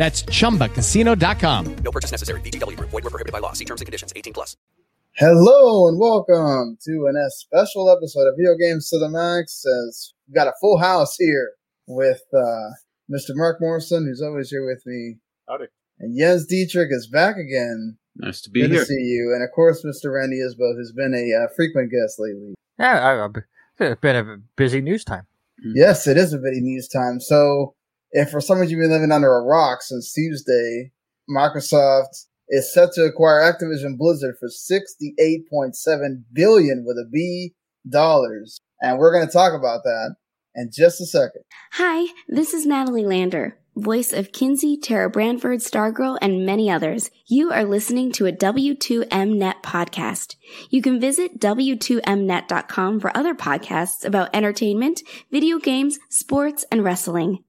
That's chumbacasino.com. No purchase necessary. VGW Group. Void were prohibited by law. See terms and conditions. 18 plus. Hello and welcome to an S special episode of Video Games to the Max. As we've got a full house here with uh, Mr. Mark Morrison, who's always here with me, Howdy. and Jens Dietrich is back again. Nice to be Good here. to see you, and of course, Mr. Randy Isbo, who's been a uh, frequent guest lately. Yeah, I, I've it's been a busy news time. Yes, it is a busy news time. So, if for some reason you've been living under a rock since Tuesday, Microsoft is set to acquire Activision Blizzard for sixty-eight point seven billion with a B dollars, and we're going to talk about that in just a second. Hi, this is Natalie Lander, voice of Kinsey, Tara Brandford, Stargirl, and many others. You are listening to a W2Mnet podcast. You can visit W2Mnet.com for other podcasts about entertainment, video games, sports, and wrestling.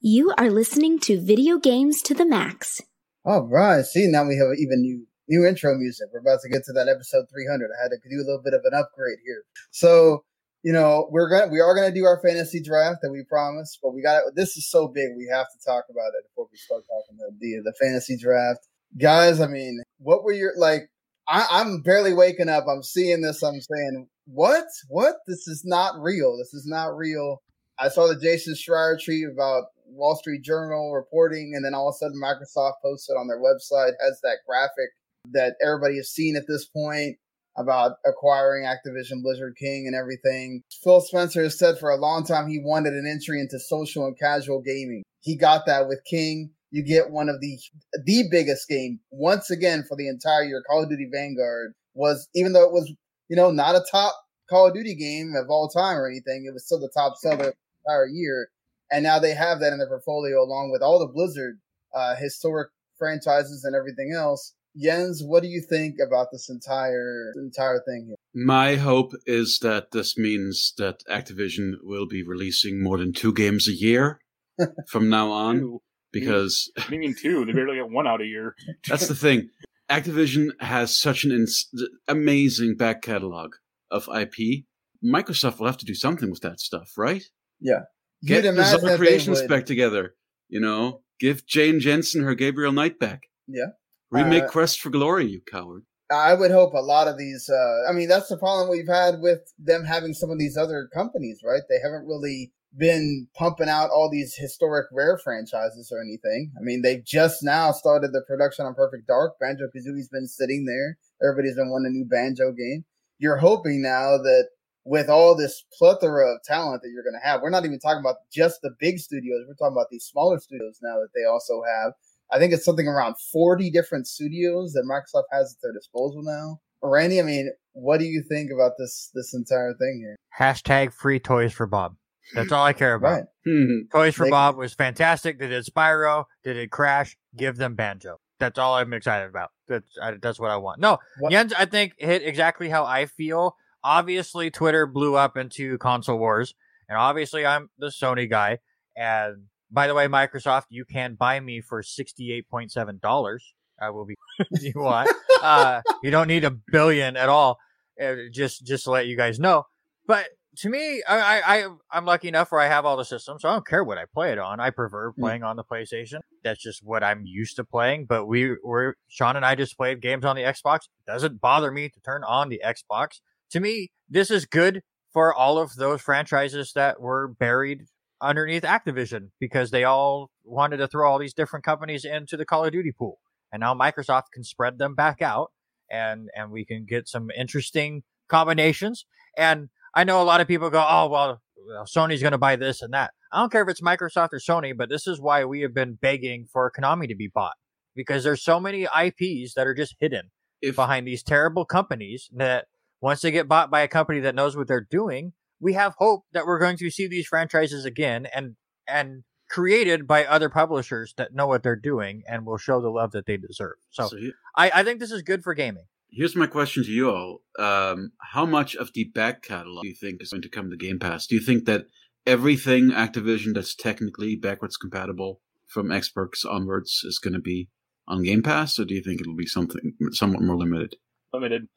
You are listening to Video Games to the Max. All right, see now we have even new new intro music. We're about to get to that episode three hundred. I had to do a little bit of an upgrade here. So you know we're gonna we are gonna do our fantasy draft that we promised, but we got this is so big we have to talk about it before we start talking the the, the fantasy draft, guys. I mean, what were your like? I, I'm barely waking up. I'm seeing this. I'm saying, what? What? This is not real. This is not real. I saw the Jason Schreier tweet about Wall Street Journal reporting, and then all of a sudden Microsoft posted on their website has that graphic that everybody has seen at this point about acquiring Activision Blizzard King and everything. Phil Spencer has said for a long time he wanted an entry into social and casual gaming. He got that with King. You get one of the the biggest game once again for the entire year. Call of Duty Vanguard was even though it was you know not a top Call of Duty game of all time or anything, it was still the top seller the entire year. And now they have that in their portfolio along with all the Blizzard uh, historic franchises and everything else. Jens, what do you think about this entire entire thing here? My hope is that this means that Activision will be releasing more than two games a year from now on. Because What do you mean two? They barely get one out a year. that's the thing. Activision has such an ins- amazing back catalog of IP. Microsoft will have to do something with that stuff, right? Yeah. Get You'd imagine Bizarre that they Creations back together. You know, give Jane Jensen her Gabriel Knight back. Yeah. Remake Uh, Quest for Glory, you coward. I would hope a lot of these. Uh, I mean, that's the problem we've had with them having some of these other companies, right? They haven't really been pumping out all these historic rare franchises or anything. I mean, they've just now started the production on Perfect Dark. Banjo Kazooie's been sitting there. Everybody's been wanting a new Banjo game. You're hoping now that with all this plethora of talent that you're going to have, we're not even talking about just the big studios. We're talking about these smaller studios now that they also have. I think it's something around 40 different studios that Microsoft has at their disposal now. Randy, I mean, what do you think about this this entire thing here? Hashtag free toys for Bob. That's all I care about. Right. Hmm. Toys for They- Bob was fantastic. They did Spyro. They did Crash. Give them Banjo. That's all I'm excited about. That's I, that's what I want. No, What- Jens, I think hit exactly how I feel obviously Twitter blew up into console wars, and obviously I'm the Sony guy. And by the way, Microsoft, you can buy me for sixty-eight point seven dollars. I will be. you want? uh, you don't need a billion at all. Uh, just just to let you guys know. But to me, I, I I'm lucky enough where I have all the systems, so I don't care what I play it on. I prefer playing on the PlayStation. That's just what I'm used to playing. But we were Sean and I just played games on the Xbox. It doesn't bother me to turn on the Xbox. To me, this is good for all of those franchises that were buried underneath Activision because they all wanted to throw all these different companies into the Call of Duty pool. And now Microsoft can spread them back out and and we can get some interesting combinations. And I know a lot of people go, "Oh, well, Sony's going to buy this and that." I don't care if it's Microsoft or Sony, but this is why we have been begging for Konami to be bought because there's so many IPs that are just hidden If behind these terrible companies that once they get bought by a company that knows what they're doing, we have hope that we're going to see these franchises again and and created by other publishers that know what they're doing and will show the love that they deserve. So, so he- I, I think this is good for gaming. here's my question to you all: um, How much of the back catalog do you think is going to come to Game Pass? Do you think that everything Activision that's technically backwards compatible from Xbox onwards is going to be on Game Pass, or do you think it'll be something somewhat more limited? Limited,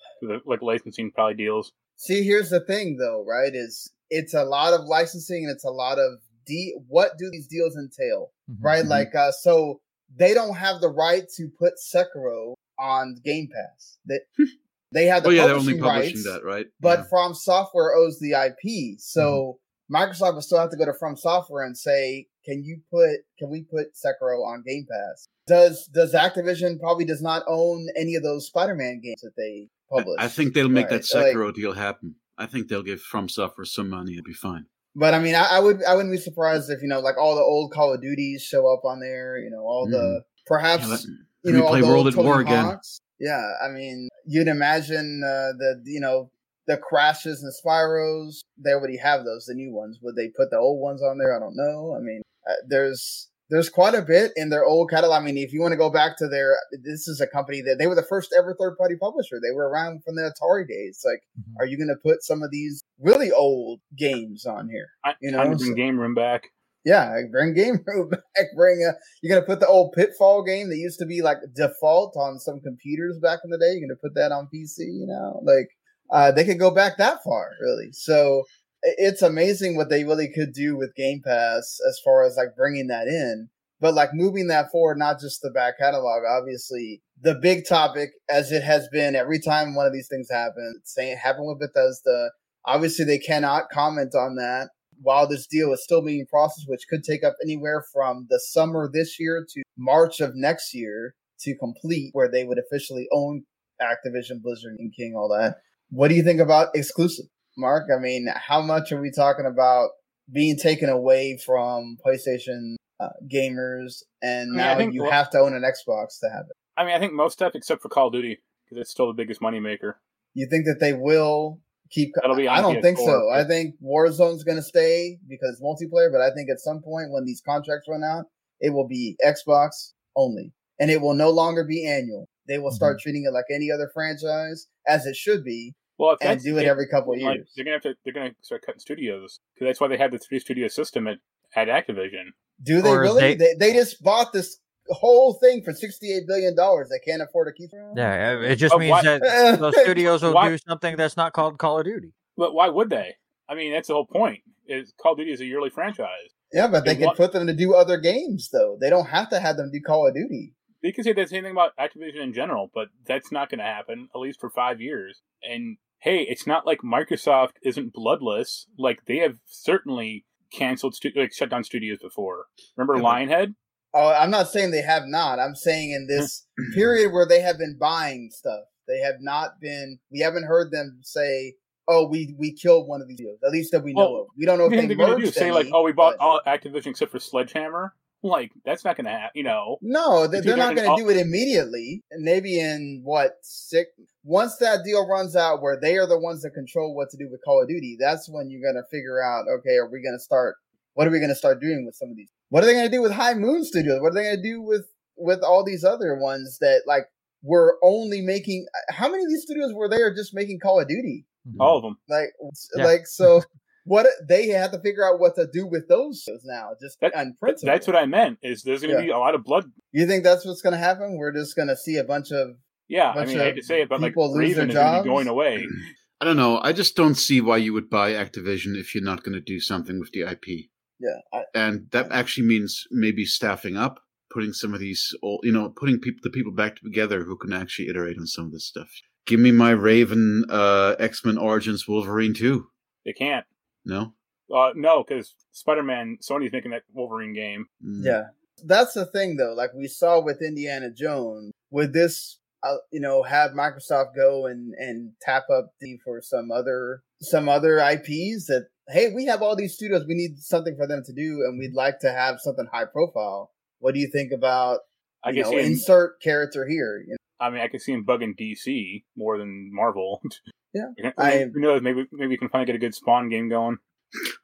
like licensing probably deals. See, here's the thing, though, right? Is it's a lot of licensing and it's a lot of de- what do these deals entail, Mm-hmm. right? Mhm. Like, uh, so they don't have the right to put Sekiro on Game Pass. That they have the oh yeah, they're only publishing publishing rights, that, right? but Yeah. From Software owes the IP. So Microsoft will still have to go to From Software and say, "Can you put? Can we put Sekiro on Game Pass?" Does Does Activision probably does not own any of those Spider-Man games that they publish? I think they'll make that Right, like- deal happen. I think they'll give From Software some money. It'll be fine. But I mean, I, I would I wouldn't be surprised if you know like all the old Call of Duties show up on there. You know, all the perhaps Yeah, you know all play the World at War again. Hawks. Yeah, I mean, you'd imagine uh, the you know the crashes and Spyros. They already have those, the new ones. Would they put the old ones on there? I don't know. I mean, uh, there's there's quite a bit in their old catalog. I mean, if you want to go back to their, this is a company that they were the first ever third party publisher. They were around from the Atari days. Like, Mhm. are you going to put some of these really old games on here? I, You know, bring so- game room back. Yeah, bring Game Room back. Bring a, you're gonna put the old Pitfall game that used to be like default on some computers back in the day. You're gonna put that on PC. You know, like uh, they could go back that far, really. So i- it's amazing what they really could do with Game Pass as far as like bringing that in. But like moving that forward, not just the back catalog. Obviously, the big topic, as it has been every time one of these things happens, saying it happened with Bethesda. Obviously, they cannot comment on that while this deal is still being processed, which could take up anywhere from the summer this year to March of next year to complete, where they would officially own Activision, Blizzard, and King, all that. What do you think about exclusive, Mark? I mean, how much are we talking about being taken away from PlayStation uh, gamers, and I mean, now think you lo- have to own an Xbox to have it? I mean, I think most stuff except for Call of Duty because it's still the biggest moneymaker. You think that they will keep? That'll be I don't think PS4, so. I think Warzone's going to stay because it's multiplayer. But I think at some point when these contracts run out, it will be Xbox only, and it will no longer be annual. They will start Mm-hmm. treating it like any other franchise, as it should be, Well, if and do it every couple of like, years. they're gonna have to. They're gonna start cutting studios because that's why they have the three studio system at at Activision. Do they Or really? they- They, they just bought this whole thing for sixty-eight billion dollars. They can't afford to keep. Yeah, it just But means why- that those studios will Why- do something that's not called Call of Duty. But why would they? I mean, that's the whole point. Is Call of Duty is a yearly franchise. Yeah, but they They can want- put them to do other games though. They don't have to have them do Call of Duty. They can say the same thing about Activision in general, but that's not going to happen at least for five years. And hey, it's not like Microsoft isn't bloodless. Like they have certainly canceled, stu- like shut down studios before. Remember Lionhead? Oh, I'm not saying they have not. I'm saying in this period where they have been buying stuff, they have not been. We haven't heard them say, "Oh, we we killed one of these deals." At least that we know Well, of. We don't know if they going do? merged Say like, oh, we bought but- all Activision except for Sledgehammer? Like that's not going to happen. You know, No, they, If they're not going to do it immediately. Maybe in what six? Once that deal runs out, where they are the ones that control what to do with Call of Duty, that's when you're going to figure out. Okay, are we going to start? What are we going to start doing with some of these? What are they going to do with High Moon Studios? What are they going to do with with all these other ones that like were only making? Uh, how many of these studios were there just making Call of Duty? Mm-hmm. All of them. Like, Yeah. like so. What they have to figure out what to do with those shows now, just That- on principle. That's what I meant. Is there's going to Yeah. be a lot of blood? you think that's what's going to happen? We're just going to see a bunch of Yeah, I Bunch mean, I hate to say it, but like people lose their Raven is going to jobs? be going away. I don't know. I just don't see why you would buy Activision if you're not going to do something with the IP. yeah. I, And that actually means maybe staffing up, putting some of these, old, you know, putting people, the people back together who can actually iterate on some of this stuff. Give me my Raven, uh, X Men Origins Wolverine too. They can't. No. Uh, no, because Spider-Man, Sony's making that Wolverine game. Mm. Yeah. That's the thing though. Like we saw with Indiana Jones, would this uh, you know have Microsoft go and and tap up the for some other some other IPs that hey, we have all these studios, we need something for them to do and we'd like to have something high profile. What do you think about I you can know, see insert character here? You I mean, I could see him bugging DC more than Marvel. Yeah, who I- knows? Maybe maybe we can finally get a good Spawn game going.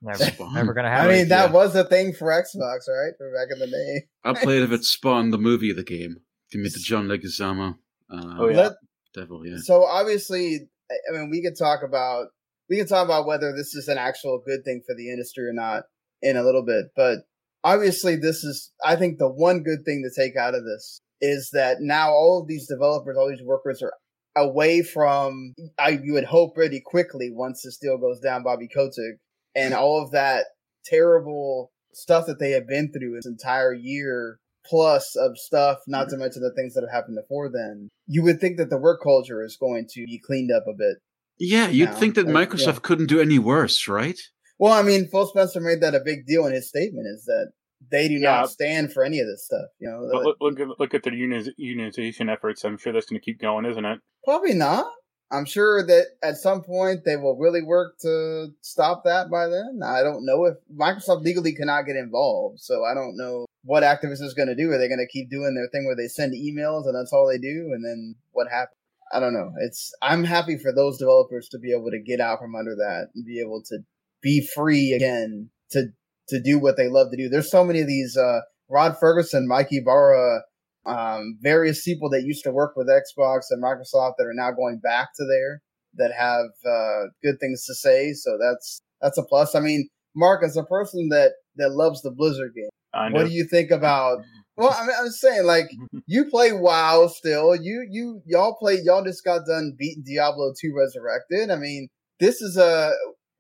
Never, Spawn. never gonna happen. I happen. mean, that yeah. was a thing for Xbox, right? For back in the day. I played if it spawned the movie of the game. Give me the John Leguizamo. Uh, Oh, yeah. Let, Devil, yeah. So obviously, I I mean, we could talk about we can talk about whether this is an actual good thing for the industry or not in a little bit, but obviously, this is I think the one good thing to take out of this is that now all of these developers, all these workers are away from I you would hope pretty quickly once this deal goes down, Bobby Kotick, and all of that terrible stuff that they have been through this entire year plus of stuff, not to mention the things that have happened before then. You would think that the work culture is going to be cleaned up a bit. Yeah, you'd now. think that uh, Microsoft yeah. couldn't do any worse, right? Well, I mean, Phil Spencer made that a big deal in his statement is that they do Yeah. not stand for any of this stuff. You know, But look, look at look at their uni- unionization efforts. I'm sure that's going to keep going, isn't it? probably not. I'm sure that at some point they will really work to stop that by then. I don't know if Microsoft legally cannot get involved, so I don't know what activists is going to do. Are they going to keep doing their thing where they send emails and that's all they do, and then what happens? I don't know. It's I'm happy for those developers to be able to get out from under that and be able to be free again to to do what they love to do. There's so many of these uh Rod Fergusson, Mike Ybarra, um, various people that used to work with Xbox and Microsoft that are now going back to there that have uh, good things to say. So that's that's a plus. I mean, Mark, as a person that that loves the Blizzard game, what do you think about? Well, I mean, I'm saying like you play WoW still. You you y'all play. Y'all just got done beating Diablo 2 Resurrected. I mean, this is a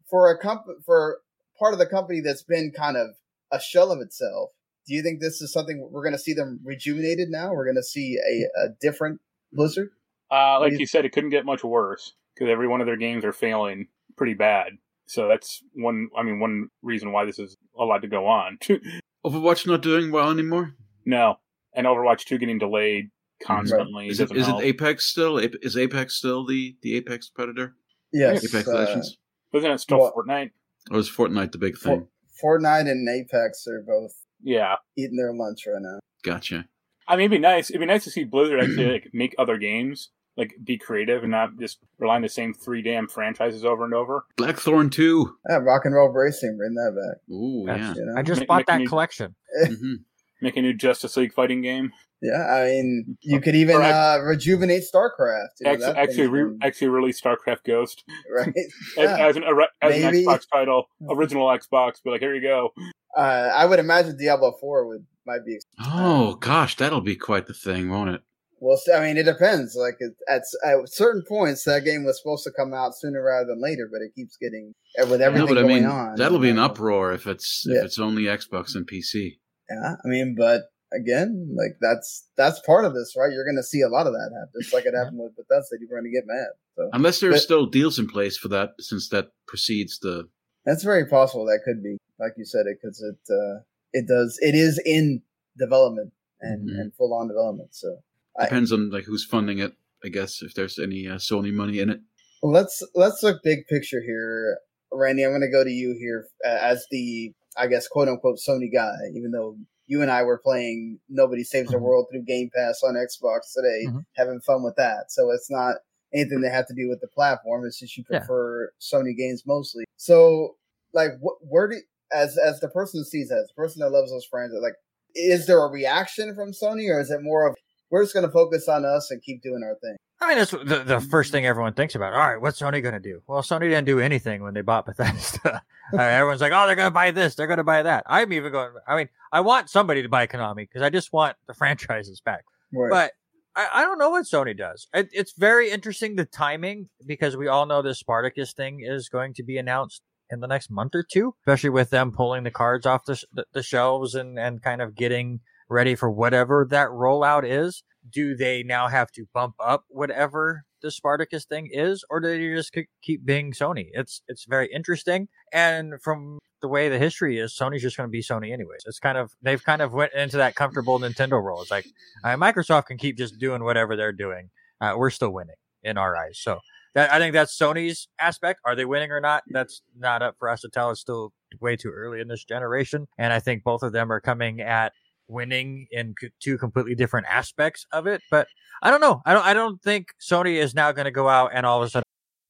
for a comp for part of the company that's been kind of a shell of itself. Do you think this is something we're going to see them rejuvenated now? We're going to see a, a different Blizzard. Uh, like you- you said, it couldn't get much worse because every one of their games are failing pretty bad. So that's one. I mean, one reason why this is allowed to go on. Overwatch not doing well anymore? no, and Overwatch two getting delayed constantly. Is it, it. Apex still? Is Apex still the, the Apex Predator? Yes, Apex uh, Legends? Wasn't it still Well- Fortnite? Or is Fortnite the big thing? For, Fortnite and Apex are both Yeah. eating their lunch right now. Gotcha. I mean, it'd be nice. It'd be nice to see Blizzard actually like make other games, like be creative and not just rely on the same three damn franchises over and over. Blackthorne 2. Yeah, rock and roll racing, bring that back. Ooh, yeah. You know? I just Make- bought make that me- collection. hmm Make a new Justice League fighting game. Yeah, I mean, you could even Or ac- uh, rejuvenate StarCraft. You know, Actually, actually, re- been- actually release StarCraft Ghost right? as, Yeah. as an as an Xbox title, original Xbox. But like, here you go. Uh, I would imagine Diablo Four would might be. Oh, gosh, that'll be quite the thing, won't it? Well, I mean, it depends. Like at at certain points, that game was supposed to come out sooner rather than later, but it keeps getting uh, with everything no, but I going mean, on. that'll be an uproar if it's Yeah. if it's only Xbox and PC. Yeah, I mean, but again, like that's that's part of this, right? You're going to see a lot of that happen, just like it happened with Bethesda. You're going to get mad. So Unless there are But- still deals in place for that, since that precedes the. that's very possible. That could be, like you said, it because it uh, it does it is in development and Mhm. and full on development. So I- Depends on like who's funding it, I guess. If there's any uh, Sony money in it. Let's let's look big picture here, Randy. I'm going to go to you here uh, as the I guess quote unquote Sony guy, even though you and I were playing Nobody Saves the Mhm. World through Game Pass on Xbox today, Mhm. having fun with that. So it's not anything that have to do with the platform. It's just you Yeah. prefer Sony games mostly. So like, what where do as as the person who sees that, as the person that loves those friends, like, is there a reaction from Sony, or is it more of we're just going to focus on us and keep doing our thing. I mean, that's the, the first thing everyone thinks about. All right, what's Sony going to do? Well, Sony didn't do anything when they bought Bethesda. everyone's like, oh, they're going to buy this, they're going to buy that. I'm even going. I mean, I want somebody to buy Konami because I just want the franchises back. Right. But I, I, don't know what Sony does. It, it's very interesting the timing because we all know this Spartacus thing is going to be announced in the next month or two, especially with them pulling the cards off the, the, the shelves and, and kind of getting ready for whatever that rollout is. Do they now have to bump up whatever the Spartacus thing is, or do they just keep being Sony? It's it's very interesting, and from the way the history is, Sony's just going to be Sony anyways. It's kind of they've kind of went into that comfortable Nintendo role. It's like uh, Microsoft can keep just doing whatever they're doing. Uh, we're still winning in our eyes. So that, I think that's Sony's aspect. Are they winning or not? That's not up for us to tell. It's still way too early in this generation, and I think both of them are coming at winning in two completely different aspects of it. But I don't know. I don't. I don't think Sony is now going to go out and all of a sudden.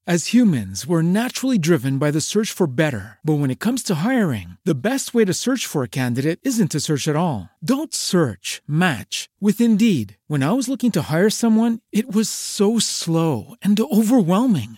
As humans, we're naturally driven by the search for better. But when it comes to hiring, the best way to search for a candidate isn't to search at all. Don't search. Match with Indeed. When I was looking to hire someone, it was so slow and overwhelming.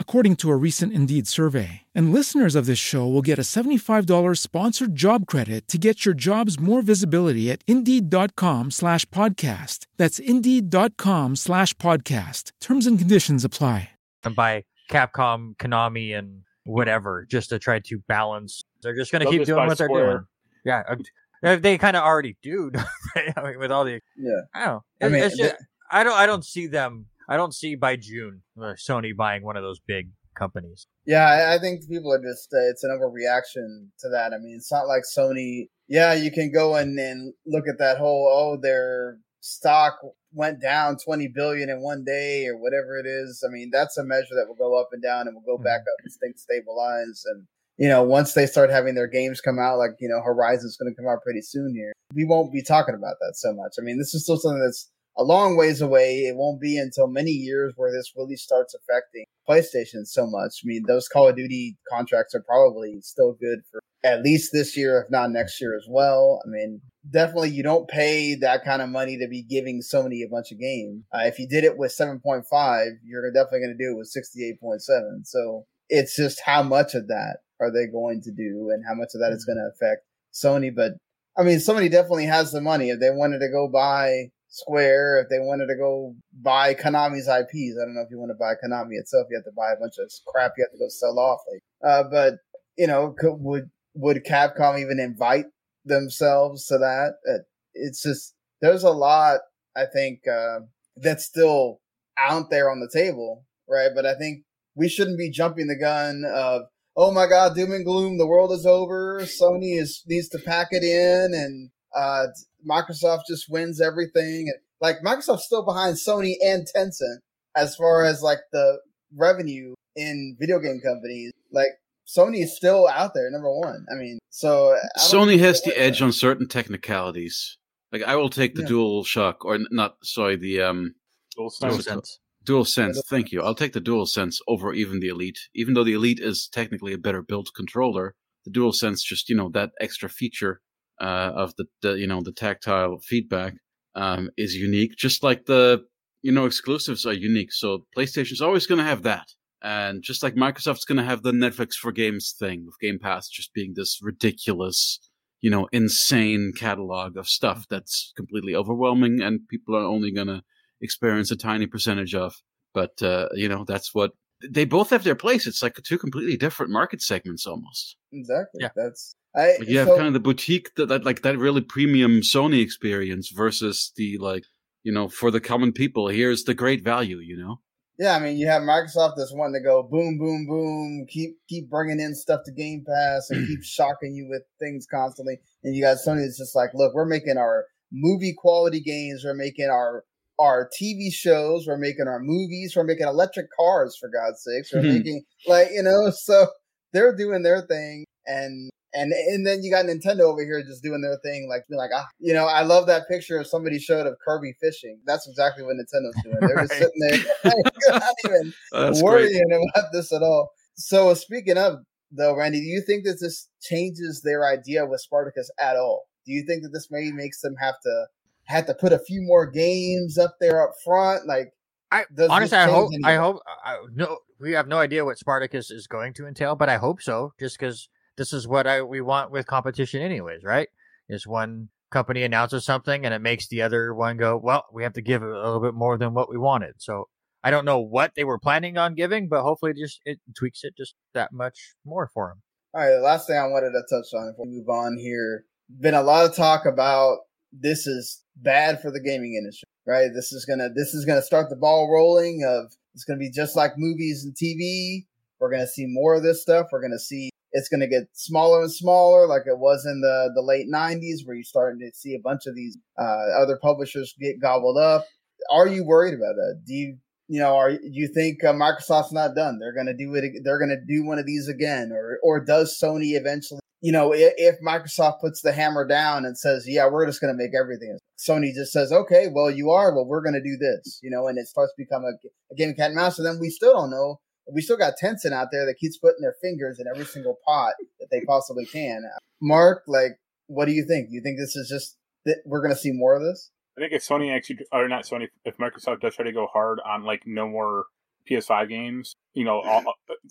according to a recent Indeed survey. And listeners of this show will get a $75 sponsored job credit to get your jobs more visibility at Indeed.com slash podcast. That's Indeed.com slash podcast. Terms and conditions apply. And by Capcom, Konami, and whatever, just to try to balance. They're just going to keep doing what they're doing. Yeah. Uh, they kind of already do, I mean, with all the yeah. I don't know. I mean, just, I don't. I don't see them I don't see by June uh, Sony buying one of those big companies. Yeah, I, I think people are just, uh, it's an overreaction to that. I mean, it's not like Sony, yeah, you can go in and look at that whole, oh, their stock went down 20 billion in one day or whatever it is. I mean, that's a measure that will go up and down and will go mm-hmm. back up as things stabilize. And, you know, once they start having their games come out, like, you know, Horizon's going to come out pretty soon here, we won't be talking about that so much. I mean, this is still something that's a long ways away. It won't be until many years where this really starts affecting PlayStation so much. I mean, those Call of Duty contracts are probably still good for at least this year, if not next year as well. I mean, definitely you don't pay that kind of money to be giving Sony a bunch of games. Uh, if you did it with 7.5, you're definitely going to do it with 68.7. So it's just how much of that are they going to do and how much of that is going to affect Sony. But I mean, Sony definitely has the money. If they wanted to go buy Square, if they wanted to go buy Konami's IPs, I don't know if you want to buy Konami itself, you have to buy a bunch of crap you have to go sell off. Like, uh, but you know, could, would would Capcom even invite themselves to that? Uh, it's just there's a lot I think uh, that's still out there on the table, right? But I think we shouldn't be jumping the gun of oh my god, doom and gloom, the world is over. Sony is needs to pack it in and uh, Microsoft just wins everything. And like Microsoft's still behind Sony and Tencent as far as like the revenue in video game companies. Like Sony is still out there, number one. I mean, so Sony has the edge on certain technicalities. Like I will take the yeah. Dual Shock, or not. Sorry, the um, Dual Sense. Dual Sense. Thank you. I'll take the Dual Sense over even the Elite, even though the Elite is technically a better built controller. The Dual Sense, just you know, that extra feature uh, of the, the, you know the tactile feedback um, is unique, just like the you know exclusives are unique. So PlayStation's always going to have that, and just like Microsoft's going to have the Netflix for games thing with Game Pass just being this ridiculous, you know, insane catalog of stuff that's completely overwhelming, and people are only going to experience a tiny percentage of. But uh, you know, that's what they both have their place. It's like two completely different market segments almost. Exactly. Yeah. That's I, you have so, kind of the boutique that, that like that really premium Sony experience versus the like you know for the common people. Here's the great value. You know. Yeah, I mean, you have Microsoft that's wanting to go boom, boom, boom, keep keep bringing in stuff to Game Pass and keep shocking you with things constantly. And you got Sony that's just like, look, we're making our movie quality games, we're making our our TV shows, we're making our movies, we're making electric cars for God's sakes, we're Mhm. making like you know, so they're doing their thing, and and and then you got Nintendo over here just doing their thing, like being like ah, you know, I love that picture of somebody showed of Kirby fishing. That's exactly what Nintendo's doing. They're just sitting there, like, not even Oh, that's great. worrying about this at all. So speaking of though, Randy, do you think that this changes their idea with Spartacus at all? Do you think that this maybe makes them have to have to put a few more games up there up front? Like, I honestly, I hope, I hope, I, no, we have no idea what Spartacus is going to entail, but I hope so, just because this is what I we want with competition, anyways, right? Is one company announces something and it makes the other one go, well, we have to give a little bit more than what we wanted. So I don't know what they were planning on giving, but hopefully, just it tweaks it just that much more for them. all right, the last thing I wanted to touch on before we move on here, been a lot of talk about this is bad for the gaming industry, right? This is gonna this is gonna start the ball rolling of it's gonna be just like movies and TV. We're gonna see more of this stuff. We're gonna see it's gonna get smaller and smaller, like it was in the the late '90s, where you're starting to see a bunch of these uh, other publishers get gobbled up. Are you worried about that? Do you you know, are you think uh, Microsoft's not done? They're to do it. They're to do one of these again, or or does Sony eventually? You know, if, if Microsoft puts the hammer down and says, "Yeah, we're just going to make everything," Sony just says, "Okay, well, you are. Well, we're going to do this." You know, and it starts to become a, a game of cat and mouse. And then we still don't know. We still got Tencent out there that keeps putting their fingers in every single pot that they possibly can. Mark, like, what do you think? You think this is just that we're going to see more of this? I think if Sony actually, or not Sony, if Microsoft does try to go hard on like no more PS5 games, you know, all,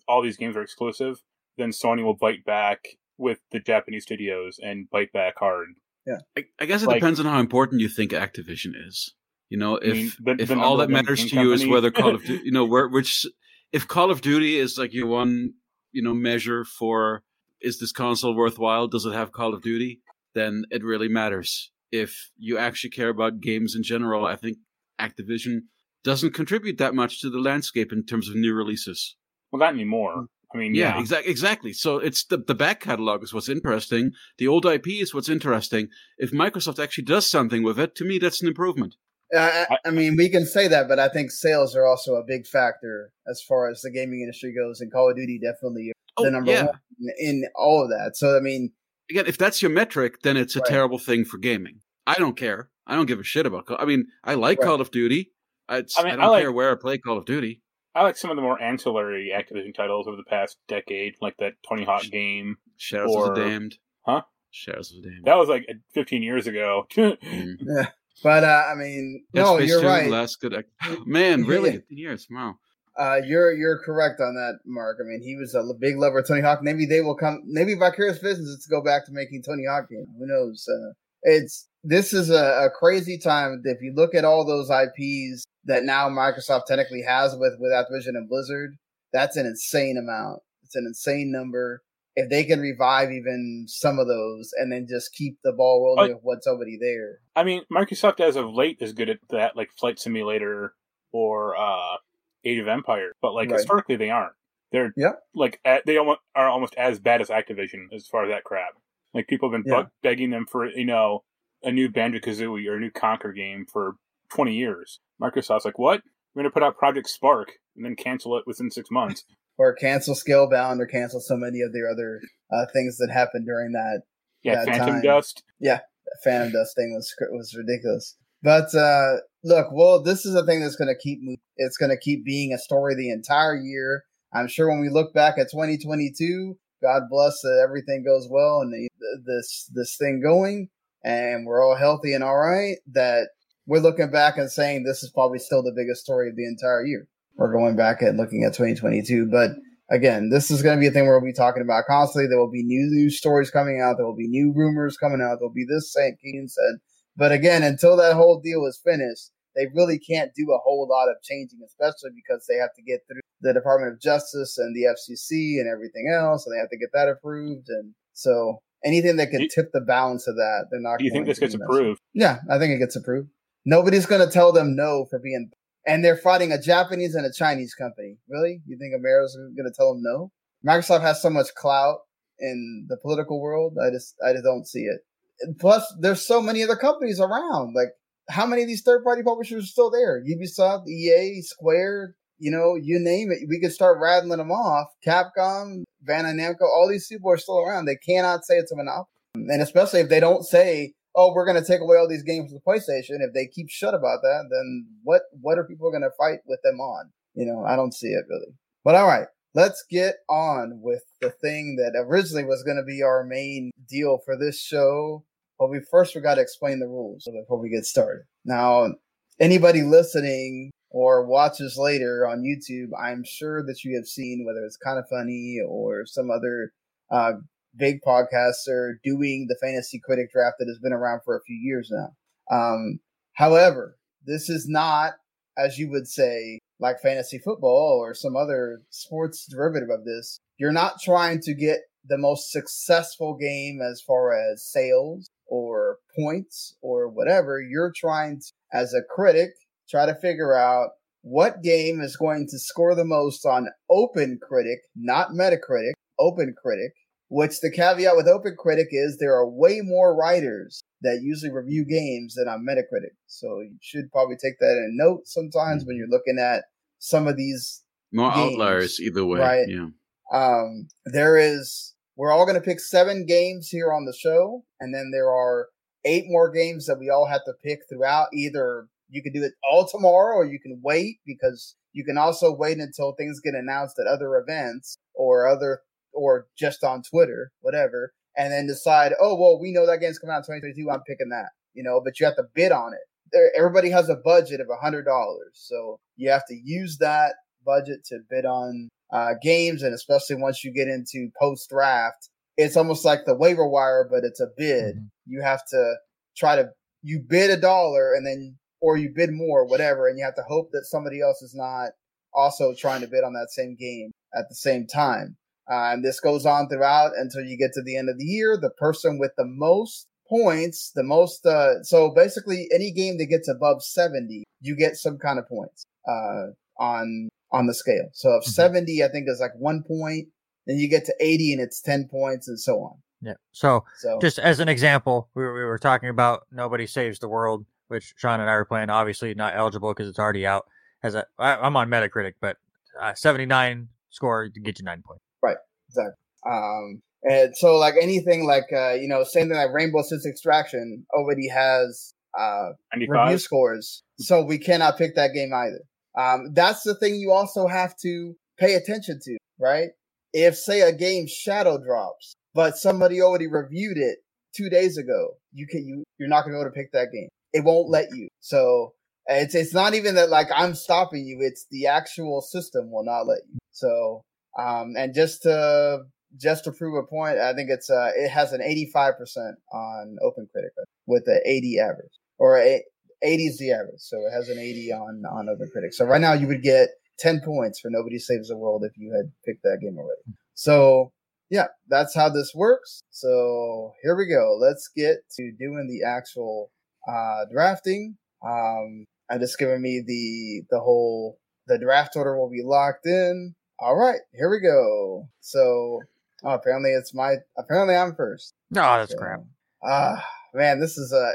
all these games are exclusive, then Sony will bite back with the Japanese studios and bite back hard. Yeah, I, I guess it Like- depends on how important you think Activision is. You know, if mean, the- if the all that matters game to you is whether Call of Duty, you know, where which if Call of Duty is like your one, you know, measure for is this console worthwhile? Does it have Call of Duty? Then it really matters. If you actually care about games in general, I think Activision doesn't contribute that much to the landscape in terms of new releases. Well, not anymore. Hmm. I mean, Yeah, yeah, exactly. Exactly. So it's the the back catalog is what's interesting. The old IP is what's interesting. If Microsoft actually does something with it, to me, that's an improvement. Uh, I, I mean, we can say that, but I think sales are also a big factor as far as the gaming industry goes, and Call of Duty definitely Oh, the number yeah. one in, in all of that. So, I mean, Again, if that's your metric, then it's a Right. terrible thing for gaming. I don't care. I don't give a shit about. Call- I mean, I like Right. Call of Duty. I, it's, I I, don't I like- care where I play Call of Duty. I like some of the more ancillary Activision titles over the past decade, like that Tony Hawk game. Shadows of the Damned. Huh? Shadows of the Damned. That was like 15 years ago. Mm. but uh, I mean, Dead no, Space you're 2, right. Last good. Act- Man, really? Yeah. 15 years. Wow. Uh, you're you're correct on that, Mark. I mean, he was a big lover of Tony Hawk. Maybe they will come. Maybe Vicarious Visions to go back to making Tony Hawk games. Who knows? Uh, it's this is a, a crazy time. If you look at all those IPs that now Microsoft technically has with with Activision and Blizzard, that's an insane amount. It's an insane number. If they can revive even some of those and then just keep the ball rolling Oh. with what's already there, I mean, Microsoft as of late is good at that, like Flight Simulator or uh, Age of Empires, but like Right. historically they aren't. They're Yeah. like they almost are almost as bad as Activision as far as that crap. Like people have been Yeah. begging them for you know a new Banjo Kazooie or a new Conker game for twenty years. Microsoft's like, what? We're gonna put out Project Spark and then cancel it within six months. or cancel Scalebound, or cancel so many of their other uh, things that happened during that Yeah, That Phantom time. Dust. Yeah, Phantom Dust thing was was ridiculous. But uh, look, well, this is a thing that's going to keep moving. It's going to keep being a story the entire year. I'm sure when we look back at 2022, God bless that everything goes well and the, this this thing going, and we're all healthy and all right. That we're looking back and saying this is probably still the biggest story of the entire year. We're going back and looking at 2022, but again, this is going to be a thing where we'll be talking about constantly. There will be new news stories coming out. There will be new rumors coming out. There'll be this saying Keaton said. But again, until that whole deal is finished, they really can't do a whole lot of changing, especially because they have to get through the Department of Justice and the FCC and everything else, and they have to get that approved. And so anything that could tip the balance of that, they're not. Do you think this gets approved? Yeah, I think it gets approved. Nobody's going to tell them no for being. And they're fighting a Japanese and a Chinese company. Really? You think America's going to tell them no? Microsoft has so much clout in the political world. I just, I just don't see it. Plus, there's so many other companies around. Like how many of these third party publishers are still there? Ubisoft, EA, Square, you know, you name it. We could start rattling them off. Capcom, Bandai Namco, all these people are still around. They cannot say it's a monopoly. And especially if they don't say, oh, we're going to take away all these games from the PlayStation. If they keep shut about that, then what, what are people going to fight with them on? You know, I don't see it really. But all right, let's get on with the thing that originally was going to be our main deal for this show. But we first we got to explain the rules before we get started. Now, anybody listening or watches later on YouTube, I'm sure that you have seen whether it's kind of funny or some other uh, big podcaster doing the fantasy critic draft that has been around for a few years now. Um, however, this is not, as you would say, like fantasy football or some other sports derivative of this. You're not trying to get the most successful game as far as sales or points or whatever. You're trying to, as a critic, try to figure out what game is going to score the most on Open Critic, not Metacritic, Open Critic, which the caveat with Open Critic is there are way more writers that usually review games than on Metacritic. So you should probably take that in note sometimes when you're looking at some of these More games, outliers either way. right? Yeah. Um, there is, we're all going to pick seven games here on the show, and then there are eight more games that we all have to pick throughout. Either you can do it all tomorrow, or you can wait because you can also wait until things get announced at other events or other, or just on Twitter, whatever, and then decide, oh, well, we know that game's coming out in 2022. I'm picking that, you know, but you have to bid on it. Everybody has a budget of a hundred dollars, so you have to use that budget to bid on uh, games, and especially once you get into post draft, it's almost like the waiver wire, but it's a bid. Mhm. You have to try to you bid a dollar, and then or you bid more, whatever, and you have to hope that somebody else is not also trying to bid on that same game at the same time. Uh, and this goes on throughout until you get to the end of the year. The person with the most points, the most, uh, so basically any game that gets above 70, you get some kind of points, uh, on, on the scale. So if Mhm. 70, I think is like one point, then you get to 80 and it's 10 points and so on. Yeah. So So just as an example, we were, we were talking about Nobody Saves the World, which Sean and I were playing. Obviously, not eligible because it's already out. As a, I, I'm on Metacritic, but uh, 79 score to get you nine points. Exactly. Um, and so like anything like, uh, you know, same thing like Rainbow Six Extraction already has, uh, review scores. So we cannot pick that game either. Um, that's the thing you also have to pay attention to, right? If say a game shadow drops, but somebody already reviewed it two days ago, you can, you, you're not going to be able to pick that game. It won't let you. So it's, it's not even that like I'm stopping you. It's the actual system will not let you. So, um, and just to, just to prove a point, I think it's, uh, it has an 85% on open OpenCritic with an 80 average or a, 80 is the average. So it has an 80 on, on OpenCritic. So right now you would get 10 points for Nobody Saves the World if you had picked that game already. So yeah, that's how this works. So here we go. Let's get to doing the actual, uh, drafting. Um, and just giving me the, the whole, the draft order will be locked in. All right, here we go. So, oh, apparently it's my, apparently I'm first. No, that's So, crap. Ah, man, this is a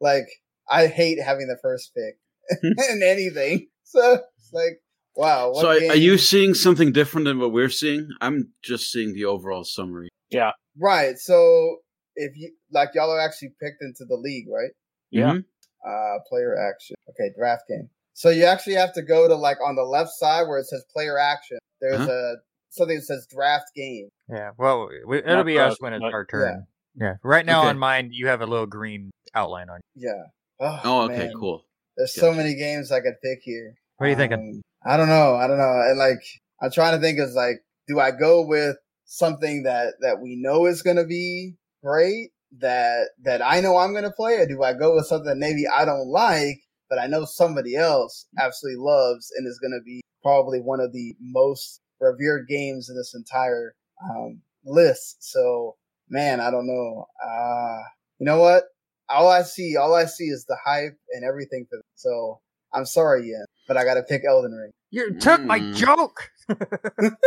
like I hate having the first pick in anything. So it's like, wow. What So are, game- are you seeing something different than what we're seeing? I'm just seeing the overall summary. Yeah. Right? So if you like, y'all are actually picked into the league, right? Yeah. Mhm. Uh, player action. Okay, draft game. So you actually have to go to like on the left side where it says player action. There's Uh-huh. a something that says draft game. Yeah. Well, we, it'll Not be us us, when it's but- our turn. Yeah. Right now Okay. on mine, you have a little green outline on. you. Yeah. Oh, Oh, okay, man. cool. There's so many games I could pick here. What are you thinking? Um, I don't know. I don't know. And like, I'm trying to think is like, do I go with something that, that we know is going to be great that, that I know I'm going to play? Or do I go with something that maybe I don't like, but I know somebody else absolutely loves and is going to be probably one of the most revered games in this entire, um, list. So man, I don't know. Uh, you know what? All I see, all I see is the hype and everything for So I'm sorry, Ian, but I got to pick Elden Ring. You took my Mm. joke.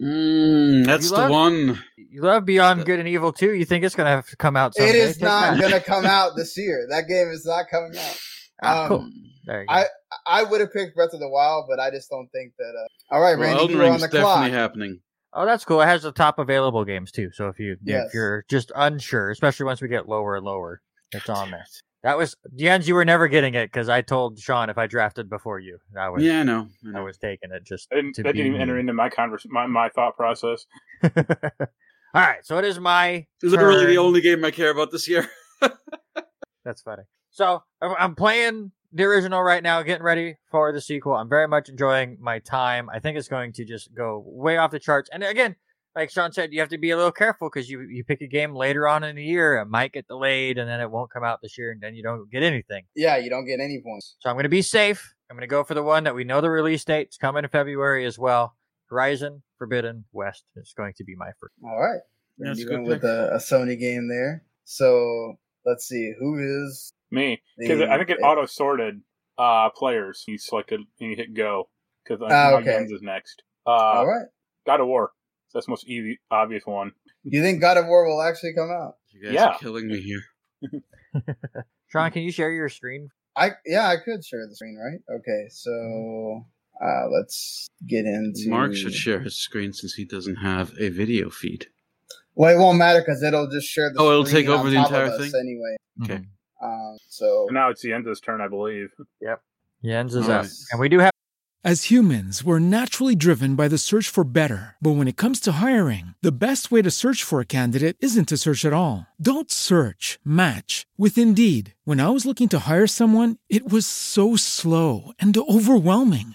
Mm, that's You the one. You love Beyond Good and Evil too. You think it's gonna have to come out? Someday? It is Take not going to come out this year. That game is not coming out. Ah, Um, cool. There you go. I I would have picked Breath of the Wild, but I just don't think that. Uh... All right, Well, Randy, Elden you were on Ring's the definitely clock. happening. Oh, that's cool. It has the top available games too. So if you Yes. if you're just unsure, especially once we get lower and lower, it's on there. That was Jens. You were never getting it because I told Sean if I drafted before you, I was Yeah, I know. I I was taking it just I didn't, to that be didn't even enter into my convers my, my thought process. All right, so it is my Literally turn. the only game I care about this year. That's funny. So I'm I'm playing the original right now, getting ready for the sequel. I'm very much enjoying my time. I think it's going to just go way off the charts. And again, like Sean said, you have to be a little careful because you you pick a game later on in the year, it might get delayed, and then it won't come out this year, and then you don't get anything. Yeah, you don't get any points. So I'm going to be safe. I'm going to go for the one that we know the release date. It's coming in February as well. Horizon Forbidden West is going to be my first. All right, That's Randy good went with a, a Sony game there. So let's see who is Me, because. I think it auto sorted uh, players. You selected and you hit go because I Ah, know okay. Jens is next. Uh, All right. God of War. That's the most easy, obvious one. You think God of War will actually come out? You guys Yeah. are killing me here. Sean, can you share your screen? I yeah, I could share the screen, right? Okay, so uh, let's get into. Mark should share his screen since he doesn't have a video feed. Well, it won't matter because it'll just share the. Oh, it'll take over the entire us thing? anyway. Okay. Um, so And now it's the end of this turn, I believe. Jens is All up. right. And we do have As humans, we're naturally driven by the search for better. But when it comes to hiring, the best way to search for a candidate isn't to search at all. Don't search, match with Indeed. When I was looking to hire someone, it was so slow and overwhelming.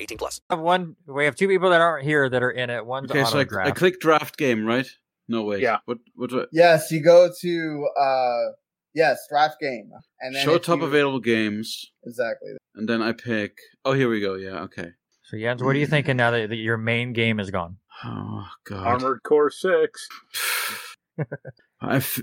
18 plus. Have one. We have two people that aren't here that are in it. One's Okay, so I. I click draft game, right? No way. Yeah. What? What? what yes, you go to uh, yes, draft game, and then show top you- available games, Exactly. and then I pick. Oh, here we go. Yeah. Okay. So Jens, what are you thinking now that, that your main game is gone? Oh God. Armored Core 6. I f-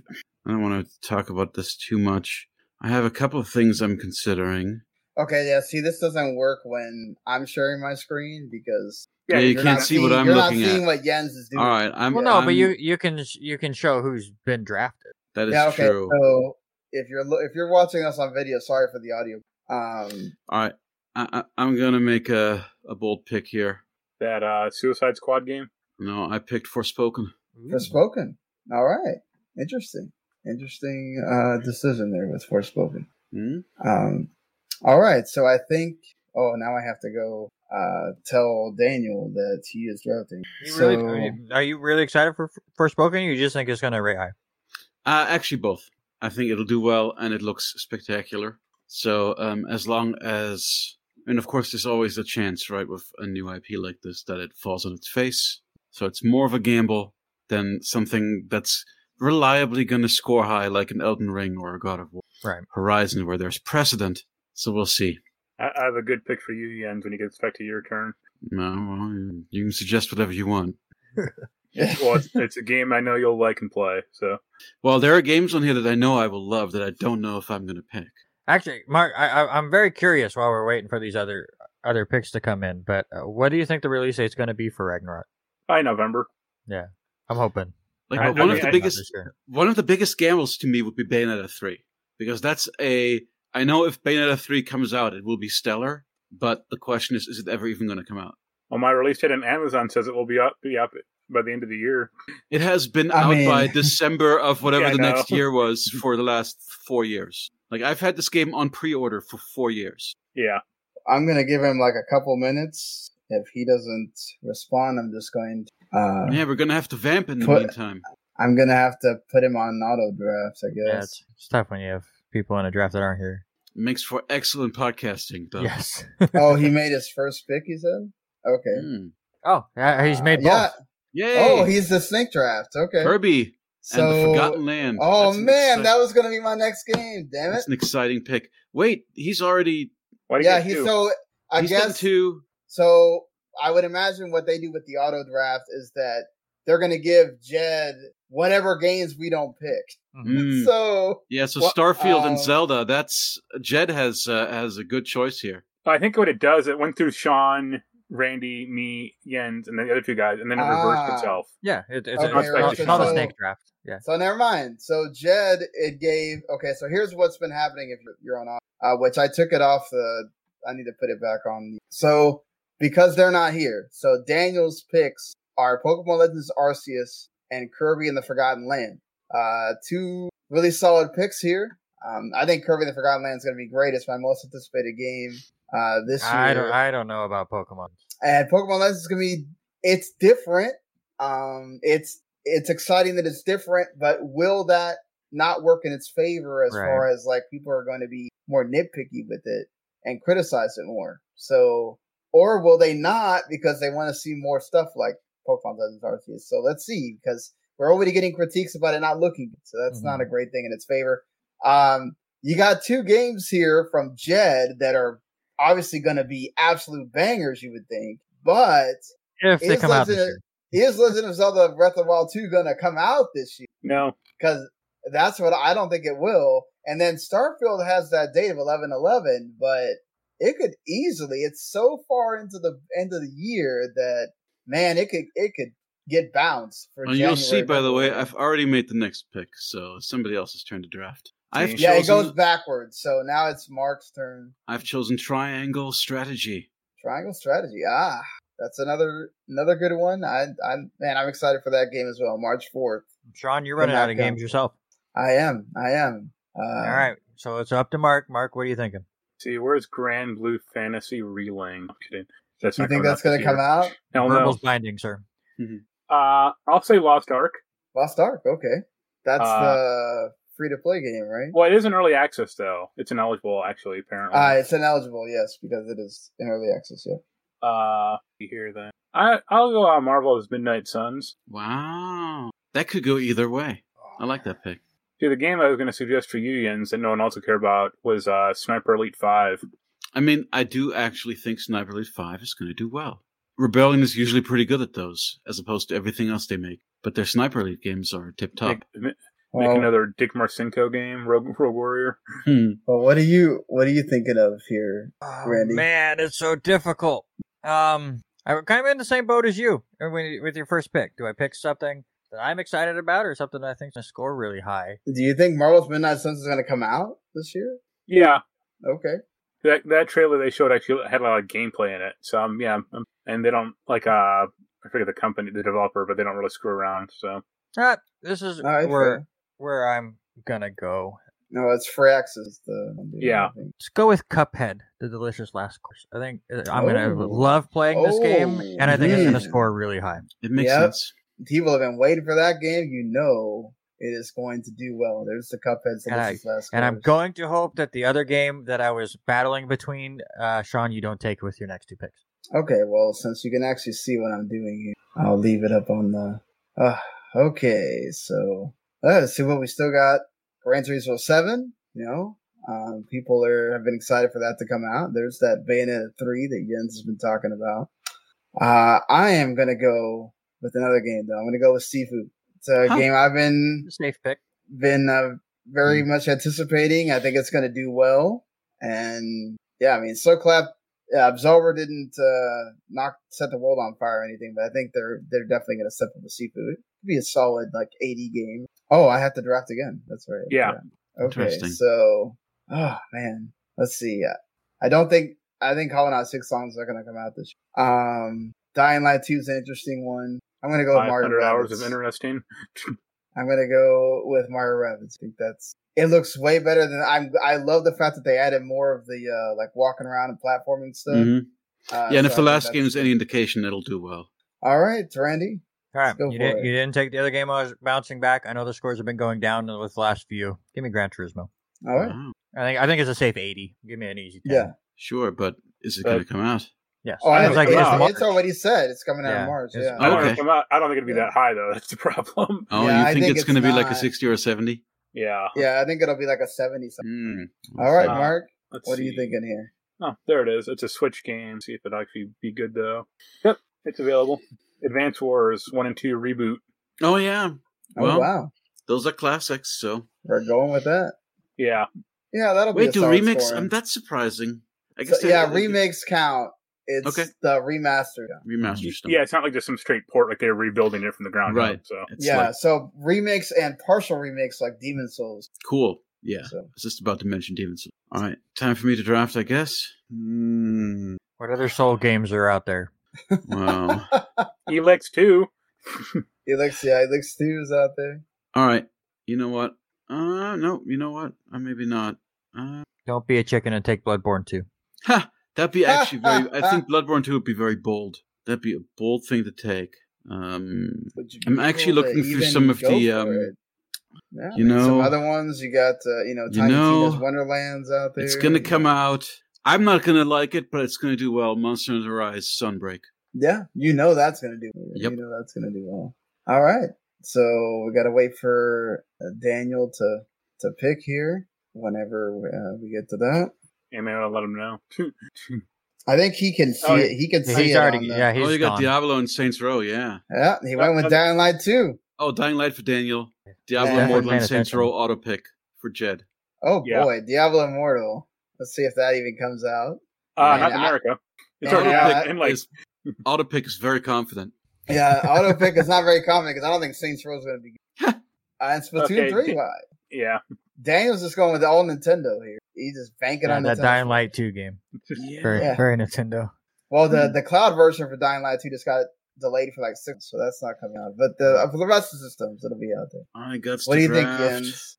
I don't want to talk about this too much. I have a couple of things I'm considering. Okay, yeah. See, this doesn't work when I'm sharing my screen because Yeah, you you're can't not see what I'm you're looking not seeing at. what Jens is doing. All right. I'm. well, no, but I'm- you you can you can show who's been drafted. That is yeah. Okay. true. So if you're if you're watching us on video, sorry for the audio. Um. All right. I, I, I'm gonna make a a bold pick here. That uh, Suicide Squad game. No, I picked Forspoken. Forspoken. All right. Interesting. Interesting uh, decision there with Forspoken. Hmm? Um, all right. So I think. Oh, now I have to go uh, tell Daniel that he is drafting. You so, really, are, you, are you really excited for Forspoken? You just think it's going to rate high? Uh, actually, both. I think it'll do well, and it looks spectacular. So, um, as long as, and of course, there's always a chance, right, with a new IP like this, that it falls on its face. So it's more of a gamble than something that's reliably going to score high, like an Elden Ring or a God of War, Right. Horizon, where there's precedent. So we'll see. I, I have a good pick for you, Jens, when it gets back to your turn. No, well, you can suggest whatever you want. Well, it's, it's a game I know you'll like and play. So Well, there are games on here that I know I will love that I don't know if I'm going to pick. Actually, Mark, I, I, I'm very curious while we're waiting for these other other picks to come in. But uh, what do you think the release date's going to be for Ragnarok? by November. Yeah, I'm hoping. Like I hope one I of mean, the I- biggest this one of the biggest gambles to me would be Bayonetta 3 because that's a I know if Bayonetta 3 comes out it will be stellar, but the question is is it ever even going to come out? Well, my release date on Amazon says it will be up be up by the end of the year. It has been I out mean- by December of whatever Yeah, I the next year was for the last 4 years. Like I've had this game on pre-order for 4 years. Yeah. I'm gonna give him like a couple minutes. If he doesn't respond, I'm just going to. Uh, Yeah, we're going to have to vamp in the Put- meantime. I'm gonna have to put him on auto drafts, I guess. it's, it's tough when you have people in a draft that aren't here. Makes for excellent podcasting though. Yes. oh, he made his first pick. He said, "Okay." Hmm. oh, yeah, he's made both. Yeah. Yay! Oh, he's the snake draft. Okay. Kirby so, and the Forgotten Land. oh That's man, exci- that was gonna be my next game. Damn it. That's an exciting pick. Wait, he's already Why do you Yeah, he's two? so. I he's done guess two. So I would imagine what they do with the auto draft is that they're going to give Jed whatever games we don't pick. Mm. So Yeah, so Starfield um, and Zelda. That's Jed has uh, has a good choice here. I think what it does, it went through Sean, Randy, me, Jens, and the other two guys, and then it reversed Ah. itself. Yeah, it, it's, Okay, it's, right, it's called a so- snake draft. Yeah. so never mind. So Jed, it gave. Okay, so here's what's been happening if you're, you're on, auto, uh, which I took it off the. I need to put it back on. So because they're not here, so Daniel's picks are Pokemon Legends Arceus and Kirby and the Forgotten Land. Uh, two really solid picks here. Um, I think Kirby and the Forgotten Land is going to be great. It's my most anticipated game uh, this year. I don't. I don't know about Pokemon. and Pokemon Legends is gonna be it's different. Um, it's it's exciting that it's different, but will that not work in its favor as Right. far as like people are going to be more nitpicky with it and criticize it more? So, or will they not because they want to see more stuff like Pokemon Legends Arceus? So let's see because we're already getting critiques about it not looking good, so that's not a great thing in its favor. Um, you got two games here from Jed that are obviously going to be absolute bangers, you would think. But If they is come out this year. is Legend of Zelda Breath of the Wild 2 going to come out this year? No. Because that's what I don't think it will. And then Starfield has that date of 11 11, but it could easily, it's so far into the end of the year that, man, it could, it could get bounced for Well, you'll see, by the way, I've already made the next pick, so it's somebody else's turn to draft. I've Yeah, Yeah, chosen, it goes backwards. So now it's Mark's turn. I've chosen Triangle Strategy. Triangle strategy. Ah, that's another another good one. I, I'm man, I'm excited for that game as well. March fourth. Sean, you're running out of games yourself. I am. I am. Uh, All right, so it's up to Mark. Mark, what are you thinking? See, where's Grand Blue Fantasy Relaying? I'm kidding. That's You think that's going to come out? Hell no. Verbal's binding, sir. Uh, I'll say Lost Ark. Lost Ark. Okay, that's Uh, the free to play game, right? Well, it is an early access though. It's ineligible actually. Apparently. Uh, it's ineligible, yes, because it is in early access. Yeah. Uh, here then. I I'll go on Marvel's Midnight Suns. Wow. That could go either way. I like that pick. See, the game I was going to suggest for you, Jens, that no one else would care about was uh, Sniper Elite Five. I mean, I do actually think Sniper Elite 5 is going to do well. Rebellion is usually pretty good at those, as opposed to everything else they make. But their Sniper Elite games are tip top. Make, make Well, another Dick Marcinko game, Rogue, Rogue Warrior. Hmm. well, what are you what are you thinking of here? Randy? Oh, Man, it's so difficult. Um, I'm kind of in the same boat as you uh, you- with your first pick. Do I pick something that I'm excited about, or something that I think's gonna score really high? Do you think Marvel's Midnight Suns is going to come out this year? Yeah, Okay. That that trailer they showed actually had a lot of gameplay in it. So um, yeah, um, and they don't like uh, I forget the company, the developer, but they don't really screw around. So Ah, this is All right, where fair. where I'm gonna go. No, it's Firaxis. The Yeah. Let's go with Cuphead, the delicious last course. I think uh, I'm gonna Oh. love playing this game, Oh, and I think it's gonna mm. score really high. It makes Yep. sense. People have been waiting for that game. You know it is going to do well. There's the Cuphead. And I- Delicious And I'm going to hope that the other game that I was battling between, uh, Sean, you don't take with your next two picks. Okay, well, since you can actually see what I'm doing here, I'll leave it up on the. Uh, okay, so uh, let's see what we still got. Gran Turismo Seven. You know, um, people are have been excited for that to come out. There's that Bayonetta Three that Jens has been talking about. Uh, I am gonna go with another game though. I'm gonna go with Sifu. It's a Huh. game I've been Safe pick. been uh, very Hmm. much anticipating. I think it's going to do well. And yeah, I mean, Sloclap yeah, Absolver didn't uh, knock set the world on fire or anything, but I think they're they're definitely going to step up the Sifu. It could be a solid like 80 game. Oh, I have to draft again. That's right. Yeah. Okay, so oh man, let's see. I don't think I think calling out six songs are going to come out this. Year. Um, Dying Light Two is an interesting one. I'm going to go with Five Mario hundred hours of interesting. I'm gonna go with Mario Rabbids. I think that's it. Looks way better than I'm. I love the fact that they added more of the uh like walking around and platforming stuff. Mhm. Uh, yeah, and so if the think last that's- game is any indication, it'll do well. all right, Randy. All right, go you for didn't it. you didn't take the other game. I was bouncing back. I know the scores have been going down with the last few. Give me Gran Turismo. All right, Wow. I think I think it's a safe eighty. Give me an easy 10. yeah. Sure, but is it going to come out? Yes. Oh, I I was like it's, wow. It's already said it's coming out Yeah, in March. it's- Yeah, I don't, Okay. know if I'm not, I don't think it'll be Yeah. that high though. That's the problem. Oh, Yeah, you think, think it's, going to be like a 60 or a 70? Yeah. yeah. I think it'll be like a seventy. something. Mm. All right, Uh, Mark. Let's What are you thinking here? Oh, there it is. It's a Switch game. See if it actually be good though. Yep, it's available. Advance Wars One and Two reboot. Oh, yeah. Oh Well, wow, those are classics, so. we're going with that. Yeah, Yeah, that'll be. Wait, do solid remakes? Um, that's surprising. I guess they- yeah, they- remakes count. It's Okay. the remaster. Remaster stuff. yeah. It's not like just some straight port. Like they're rebuilding it from the ground Right. up. So It's yeah, like, so remakes and partial remakes like Demon's Souls. cool. Yeah. So I was just about to mention Demon's Souls. All right. Time for me to draft, I guess. Mm, What other Soul games are out there? wow. Elex Two. Elex, yeah, Elex 2 is out there. All right. You know what? Uh, no. You know what? Uh, maybe not. Uh, Don't be a chicken and take Bloodborne too. ha! That'd be actually very. I think Bloodborne 2 would be very bold. That'd be a bold thing to take. Um, I'm actually looking through some of the, um. Yeah, you mean, some know- other ones. You got, uh, you know, You Tiny know, Tina's Wonderlands out there. it's gonna come out. I'm not gonna like it, but it's gonna do well. Monster Hunter Rise Sunbreak. Yeah, you know that's gonna do. Yep. You know that's gonna do well. All right, so we gotta wait for uh, Daniel to to pick here. Whenever uh, we get to that, Yeah, maybe I'll let them know. I think he can see Oh, it. He can Yeah, see he's it. already the- yeah he's oh, you got gone. Diablo and Saints Row. Yeah. yeah. He went with Dying Light too. Oh, Dying Light for Daniel. Diablo Yeah, Immortal paying and Saints. Row auto pick for Jed. Oh Yeah. boy, Diablo Immortal. Let's see if that even comes out. Uh, Yeah, not in America. It's Yeah, already yeah, out in like is, auto pick is very confident. Yeah, auto pick is not very confident because I don't think Saints Row is going to be. good. uh, and Splatoon Okay, three. di- Why? yeah. Daniel's just going with the old Nintendo here. He's just banking Yeah, on that Nintendo. Dying Light 2 game. Yeah. Very Yeah. very Nintendo. Well, the the cloud version for Dying Light 2 just got delayed for like six, so that's not coming out. But the for the rest of the systems, it'll be out there. I got What do you think, draft. Jens?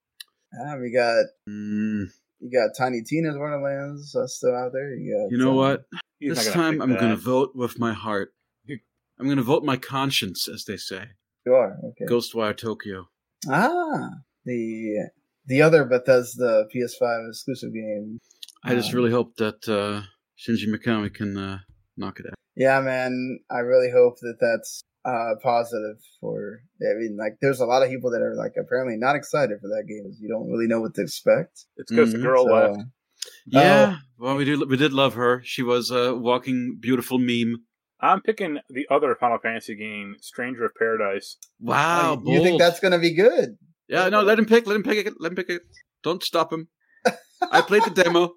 Ah, we got Mm, you got Tiny Tina's Wonderlands that's still out there. You got you know um, what? He's this time I'm that. going to vote with my heart. I'm going to vote my conscience, as they say. You are okay. Ghostwire Tokyo. Ah, the the other Bethesda PS5 exclusive game. I just Um, really hope that uh, Shinji Mikami can uh, knock it out. Yeah, man. I really hope that that's uh positive for. I mean, like, there's a lot of people that are like apparently not excited for that game. You don't really know what to expect. It's because the Mhm. girl So, left. Yeah, well, we did we did love her. She was a walking beautiful meme. I'm picking the other Final Fantasy game, Stranger of Paradise. Wow, you, you think that's gonna be good? Yeah, no, let him pick. Let him pick it. Let him pick it. Don't stop him. I played the demo.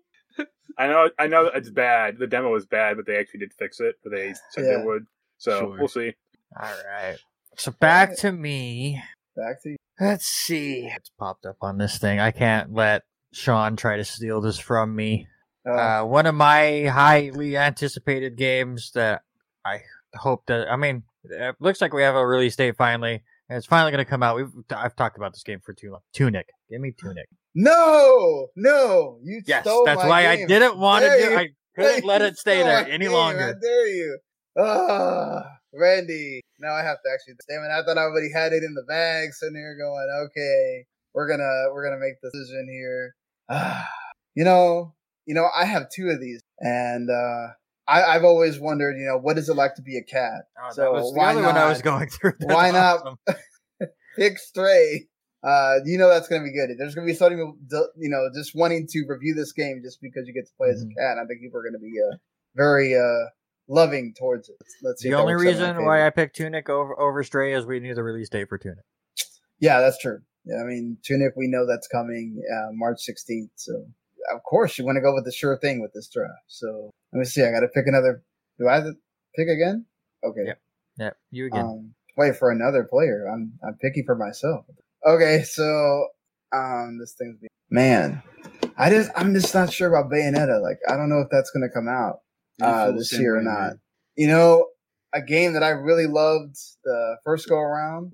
I know, I know it's bad. The demo was bad, but they actually did fix it. But they said Yeah. they would. So Sure. we'll see. All right. So back to me. Back to you. Let's see. It's popped up on this thing. I can't let Sean try to steal this from me. Uh, Uh, one of my highly anticipated games that I hope that I mean, it looks like we have a release date finally, and it's finally going to come out. We've I've talked about this game for too long. Tunic, give me Tunic. no, no, you Yes, that's why I didn't want to do. I couldn't let it stay there any game. longer. How dare you? Ah, Randy. Now I have to actually. Damn it! I thought I already had it in the bag, sitting here going, "Okay, we're gonna we're gonna make the decision here." Ah, you know, you know, I have two of these, and uh, I, I've always wondered, you know, what is it like to be a cat? Oh, So that was why one I not? was going through. That's Why not? awesome. Pick Stray. Uh, you know that's gonna be good. There's gonna be some people, you know, just wanting to review this game just because you get to play as a Mhm. cat. I think people are gonna be uh, very uh, loving towards it. Let's see. The only works out in my reason why I picked Tunic over over Stray is we knew the release date for Tunic. Yeah, that's true. Yeah, I mean, Tunic, we know that's coming uh, March 16th. So of course, you want to go with the sure thing with this draft. So let me see. I got to pick another. Do I have to pick again? Okay. Yep. Yeah, you again. Um, wait for another player. I'm I'm picking for myself. Okay, so um, this thing's be- man. I just I'm just not sure about Bayonetta. Like I don't know if that's gonna come out uh, this year or not. man. You know, a game that I really loved the first go around,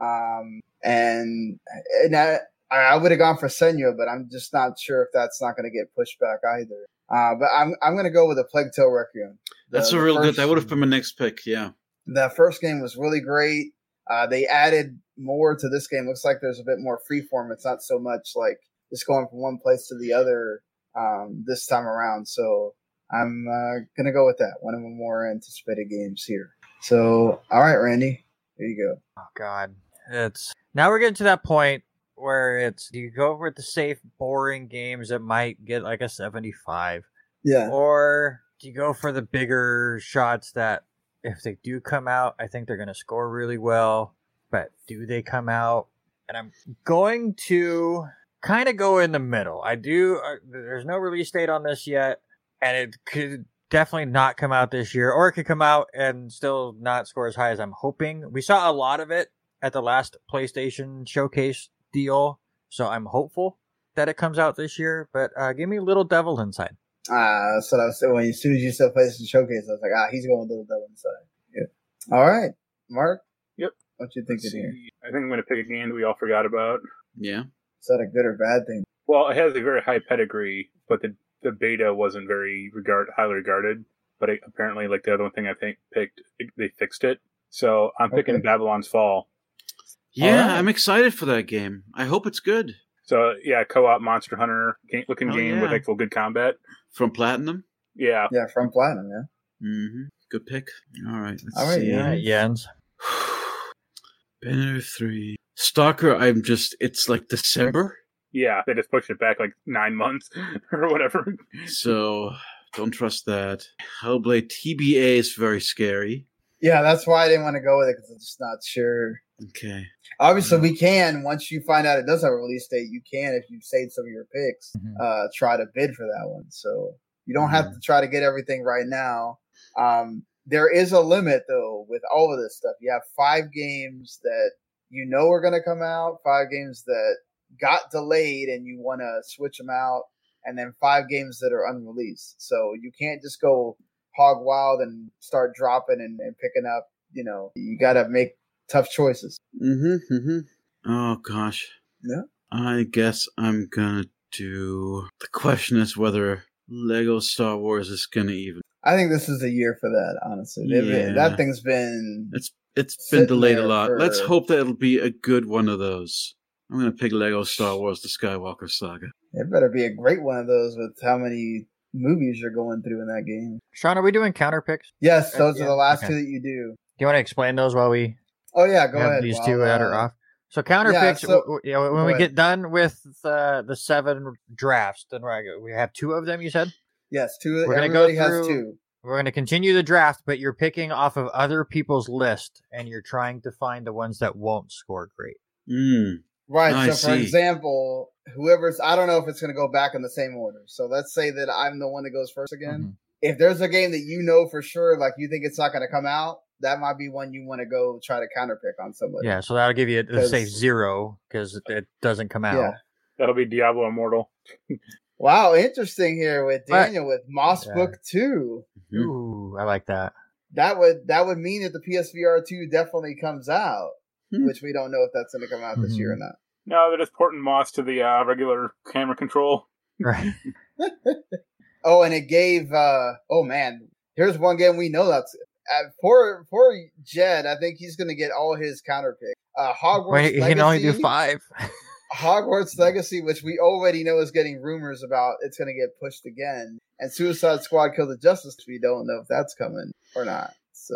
um, and and I I would have gone for Senua, but I'm just not sure if that's not going to get pushed back either. Uh, but I'm I'm going to go with a Plague Tale Requiem. The- That's a the real good. That would have been my next pick. Yeah. the first game was really great. Uh, they added more to this game. Looks like there's a bit more freeform. It's not so much like just going from one place to the other um, this time around. So I'm uh, gonna go with that. One of the more anticipated games here. So all right, Randy, there you go. Oh God, it's now we're getting to that point where it's do you go with the safe, boring games that might get like a seventy-five, Yeah, or do you go for the bigger shots that if they do come out, I think they're going to score really well. But do they come out? And I'm going to kind of go in the middle. I do. Uh, there's no release date on this yet, and it could definitely not come out this year, or it could come out and still not score as high as I'm hoping. We saw a lot of it at the last PlayStation showcase deal, so I'm hopeful that it comes out this year. But uh, give me a Little Devil Inside. uh, that's what I was saying. When as soon as you said PlayStation Showcase, I was like, ah, he's going Little Devil Inside. Yeah. All right, Mark. Yep. What you think Let's here? I think I'm going to pick a game that we all forgot about. Yeah. Is that a good or bad thing? Well, it has a very high pedigree, but the the beta wasn't very regard highly regarded. But it, apparently, like the other one thing I think picked, it- they fixed it. So I'm picking Okay. Babylon's Fall. Yeah, right. I'm excited for that game. I hope it's good. So yeah, co-op Monster Hunter game, looking Oh, game with like actual good combat. From Platinum. Yeah, Yeah, from Platinum. Yeah. Mm-hmm. Good pick. All right. Let's All right, see. yeah. Yeah, Jens. Banner three. Stalker. I'm just. It's like December, yeah, they just pushed it back like nine months or whatever. so don't trust that. Hellblade TBA is very scary. Yeah, that's why I didn't want to go with it because I'm just not sure. Okay. Obviously, we can once you find out it does have a release date. You can, if you've saved some of your picks, Mhm. uh, try to bid for that one. So you don't have to try to get everything right now. Um, there is a limit though with all of this stuff. You have five games that you know are going to come out, five games that got delayed, and you want to switch them out, and then five games that are unreleased. So you can't just go hog wild and start dropping and, and picking up. You know, you got to make tough choices. Mm-hmm. Mm-hmm. Oh gosh. Yeah. I guess I'm gonna do. The question is whether Lego Star Wars is gonna even. I think this is a year for that. Honestly, They've been- Yeah. that thing's been It's it's been delayed a lot. for- Let's hope that it'll be a good one of those. I'm gonna pick Lego Star Wars: The Skywalker Saga. It better be a great one of those with how many movies you're going through in that game. Sean, are we doing counter picks? Yes, Uh, those yeah, are the last okay. two that you do. Do you want to explain those while we Oh yeah, go have ahead. these Well, two that uh, are off? So counter yeah, picks. so- w- w- you know, when we ahead. get done with the the seven drafts, then we're, have two of them. You said Yes, two. We're gonna go everybody has through- two. we're going to continue the draft, but you're picking off of other people's list, and you're trying to find the ones that won't score great. Mm. Right. I so, for example, whoever's I don't know if it's going to go back in the same order. So let's say that I'm the one that goes first again. Mhm. If there's a game that you know for sure, like you think it's not going to come out, that might be one you want to go try to counterpick on somebody. Yeah, so that'll give you a, a 'Cause- safe zero because it doesn't come out. Yeah. That'll be Diablo Immortal. Wow, interesting here with But- Daniel with Moss Yeah. Book Two. Mhm. Ooh, I like that. That would that would mean that the PSVR two definitely comes out, Hmm. which we don't know if that's going to come out this year or not. No, they're just porting Moss to the uh, regular camera control. Right. Oh, and it gave. uh Oh man, here's one game we know that's uh, for for Jed. I think he's going to get all his counter pick. Uh, Hogwarts Wait, he can only do five. Hogwarts Legacy, which we already know is getting rumors about, it's going to get pushed again. And Suicide Squad: Kill the Justice. We don't know if that's coming or not. So,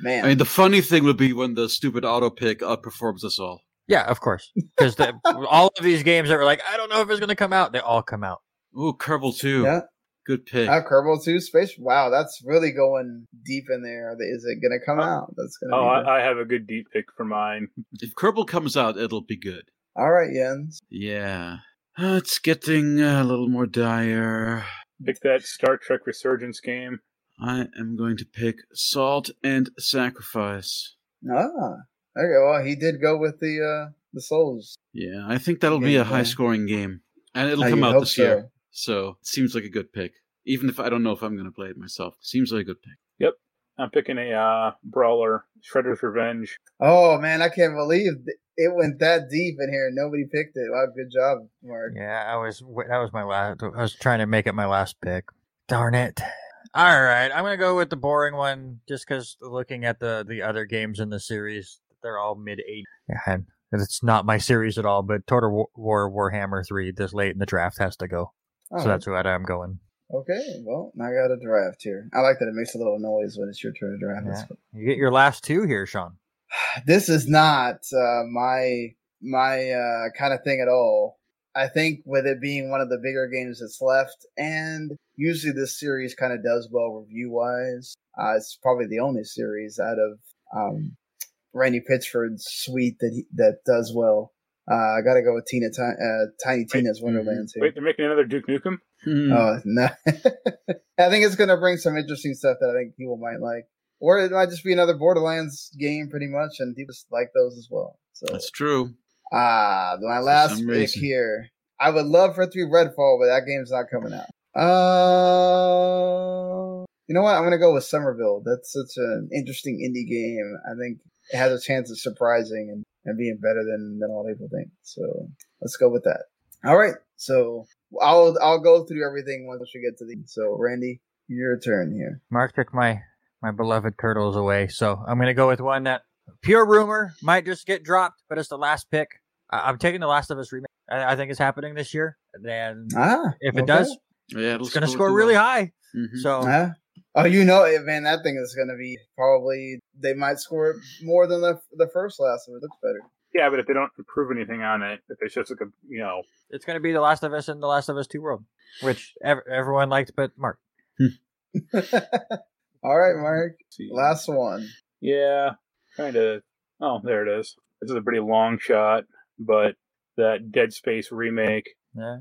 man, I mean, the funny thing would be when the stupid auto pick outperforms us all. Yeah, of course. Because all of these games that were like, I don't know if it's going to come out, they all come out. Ooh, Kerbal too. yeah. Good pick. Uh, Kerbal 2 Space. Wow, that's really going deep in there. Is it going to come out? That's going to Oh, be. I, I have a good deep pick for mine. if Kerbal comes out, it'll be good. All right, Jens. Yeah. Uh, it's getting a little more dire. Pick that Star Trek Resurgence game. I am going to pick Salt and Sacrifice. Ah, okay. Well, he did go with the uh the souls. Yeah, I think that'll be a high scoring game. And it'll I come out this so. year. So it seems like a good pick. Even if I don't know if I'm going to play it myself. Seems like a good pick. Yep. I'm picking a uh, brawler, Shredder's Revenge. Oh man, I can't believe it went that deep in here. Nobody picked it. Wow, good job, Mark. Yeah, I was that was my last. I was trying to make it my last pick. Darn it! All right, I'm gonna go with the boring one, just because looking at the the other games in the series, they're all mid eight. Yeah, and it's not my series at all. But Total War, War Warhammer three this late in the draft has to go, Oh, so that's what I'm going. okay. Well, I got a draft here. I like that it makes a little noise when it's your turn to draft. Yeah. You get your last two here, Sean. this is not uh, my my uh, kind of thing at all. I think with it being one of the bigger games that's left, and usually this series kind of does well review wise. Uh, it's probably the only series out of um, Randy Pitchford's suite that he, that does well. Uh, I got to go with Tina Ti- uh, Tiny Tina's Wonderland too. Wait, they're making another Duke Nukem? Hmm. Oh no! I think it's going to bring some interesting stuff that I think people might like, or it might just be another Borderlands game, pretty much, and people like those as well. So, That's true. ah, my last some pick reason. here. I would love for it to be Redfall, but that game's not coming out. Uh, you know what? I'm going to go with Somerville. That's such an interesting indie game. I think it has a chance of surprising and, and being better than than all people think. So let's go with that. All right. So I'll I'll go through everything once we get to the. So Randy, your turn here. Mark took my my beloved turtles away, so I'm gonna go with one that pure rumor might just get dropped, but it's the last pick. I- I'm taking the Last of Us remake. I, I think it's happening this year, and Ah, if it okay. does, Yeah, it's gonna score score really well. high. Mhm. So Ah. Oh, you know it, man. That thing is going to be probably they might score more than the the first Last of It. Looks better. Yeah, but if they don't improve anything on it, if it's just like a, you know, it's gonna be the Last of Us and the Last of Us Two World, which ev- everyone liked, but Mark. All right, Mark. Last one. Yeah, kind of. Oh, there it is. This is a pretty long shot, but that Dead Space remake. Yeah.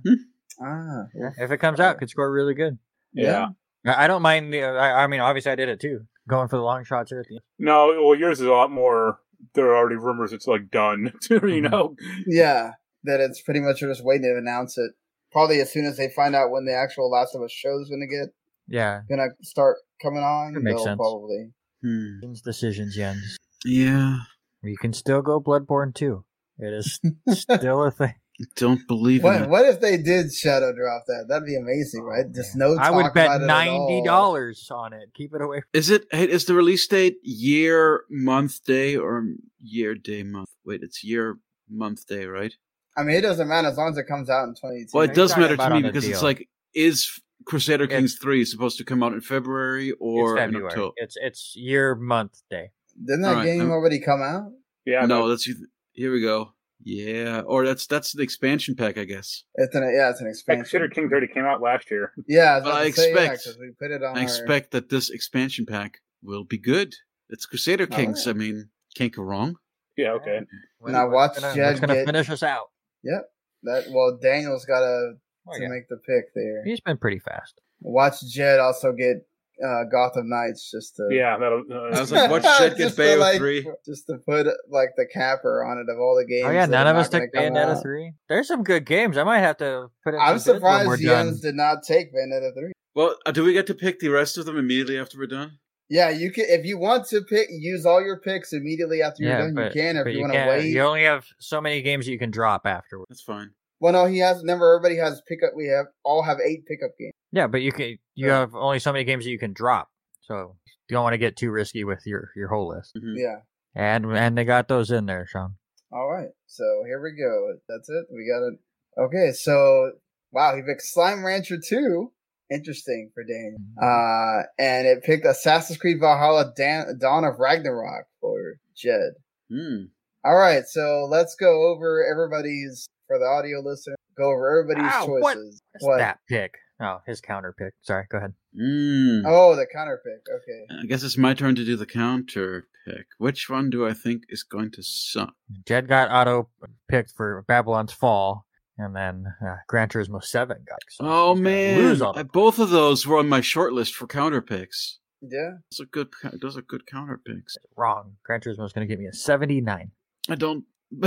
Ah, Yeah, If it comes out, could score really good. Yeah. I I don't mind the. I, I mean, obviously, I did it too. Going for the long shots here at the end. No, well, yours is a lot more. There are already rumors it's like done. you know. yeah. That it's pretty much just waiting to announce it. Probably as soon as they find out when the actual Last of Us show is going to get Yeah. going to start coming on. That makes sense. Probably. Hmm. Decisions, Jens. Yeah, You can still go Bloodborne too. It is still a thing. Don't believe in What, it. what if they did shadow drop that? That'd be amazing, oh, right? Just no. I would bet about it at ninety all. dollars on it. Keep it away. Is it? Is the release date year, month, day, or year, day, month? Wait, it's year, month, day, right? I mean, it doesn't matter as long as it comes out in 22. Well, it you does talking matter to me on the because it's like, is Crusader It's- Kings three supposed to come out in February or it's in February. October? It's it's year month day. Didn't that All right, game I'm- already come out? Yeah. no, but- that's here we go. Yeah, or that's that's the expansion pack, I guess. It's an yeah, it's an Like, expansion. Crusader Kings already came out last year. yeah, I, But I to say, yeah, expect- we put it on. I our- expect that this expansion pack will be good. It's Crusader oh, All Kings. right. I mean, can't go wrong. Yeah. Okay. And I watched gonna, Jed gonna get- finish us out. Yep. That well, Daniel's got to Oh, to yeah. make the pick there. He's been pretty fast. Watch Jed also get uh, Gotham Knights just to Yeah. That'll. Uh, I was like, what Jed get Just to, Bayo like, three. just to put like the capper on it of all the games. Oh yeah, none of us took gonna come Bayonetta out. three. There's some good games. I might have to put it. I'm to bid when surprised we're Jens did not take Bayonetta three. Well, uh, do we get to pick the rest of them immediately after we're done? Yeah, you can if you want to pick, use all your picks immediately after you're Yeah, done. but- you can, or if you, you, want to wait. You only have so many games you can drop afterwards. That's fine. Well, no, he has. Never. everybody has pickup. We have all have eight pickup games. Yeah, but you can. You Yeah. have only so many games that you can drop. So you don't want to get too risky with your your whole list. Mhm. Yeah. And and they got those in there, Sean. All right. So here we go. That's it. We got it. Okay. So wow, he picked Slime Rancher two. Interesting for Daniel. Uh, and it picked Assassin's Creed Valhalla Dan- Dawn of Ragnarok for Jed. Hmm. All right. So let's go over everybody's for the audio listener. Go over everybody's Ow, what? choices. What's that pick? Oh, his counter pick. Sorry, go ahead. Hmm. Oh, the counter pick. Okay. I guess it's my turn to do the counter pick. Which one do I think is going to suck? Jed got auto picked for Babylon's Fall, and then uh, Gran Turismo Seven got. So Oh man, lose all I- both of those were on my short list for counter picks. Yeah. Those are good. Those are good counter picks. wrong. Gran Turismo is going to give me a seventy nine. I don't.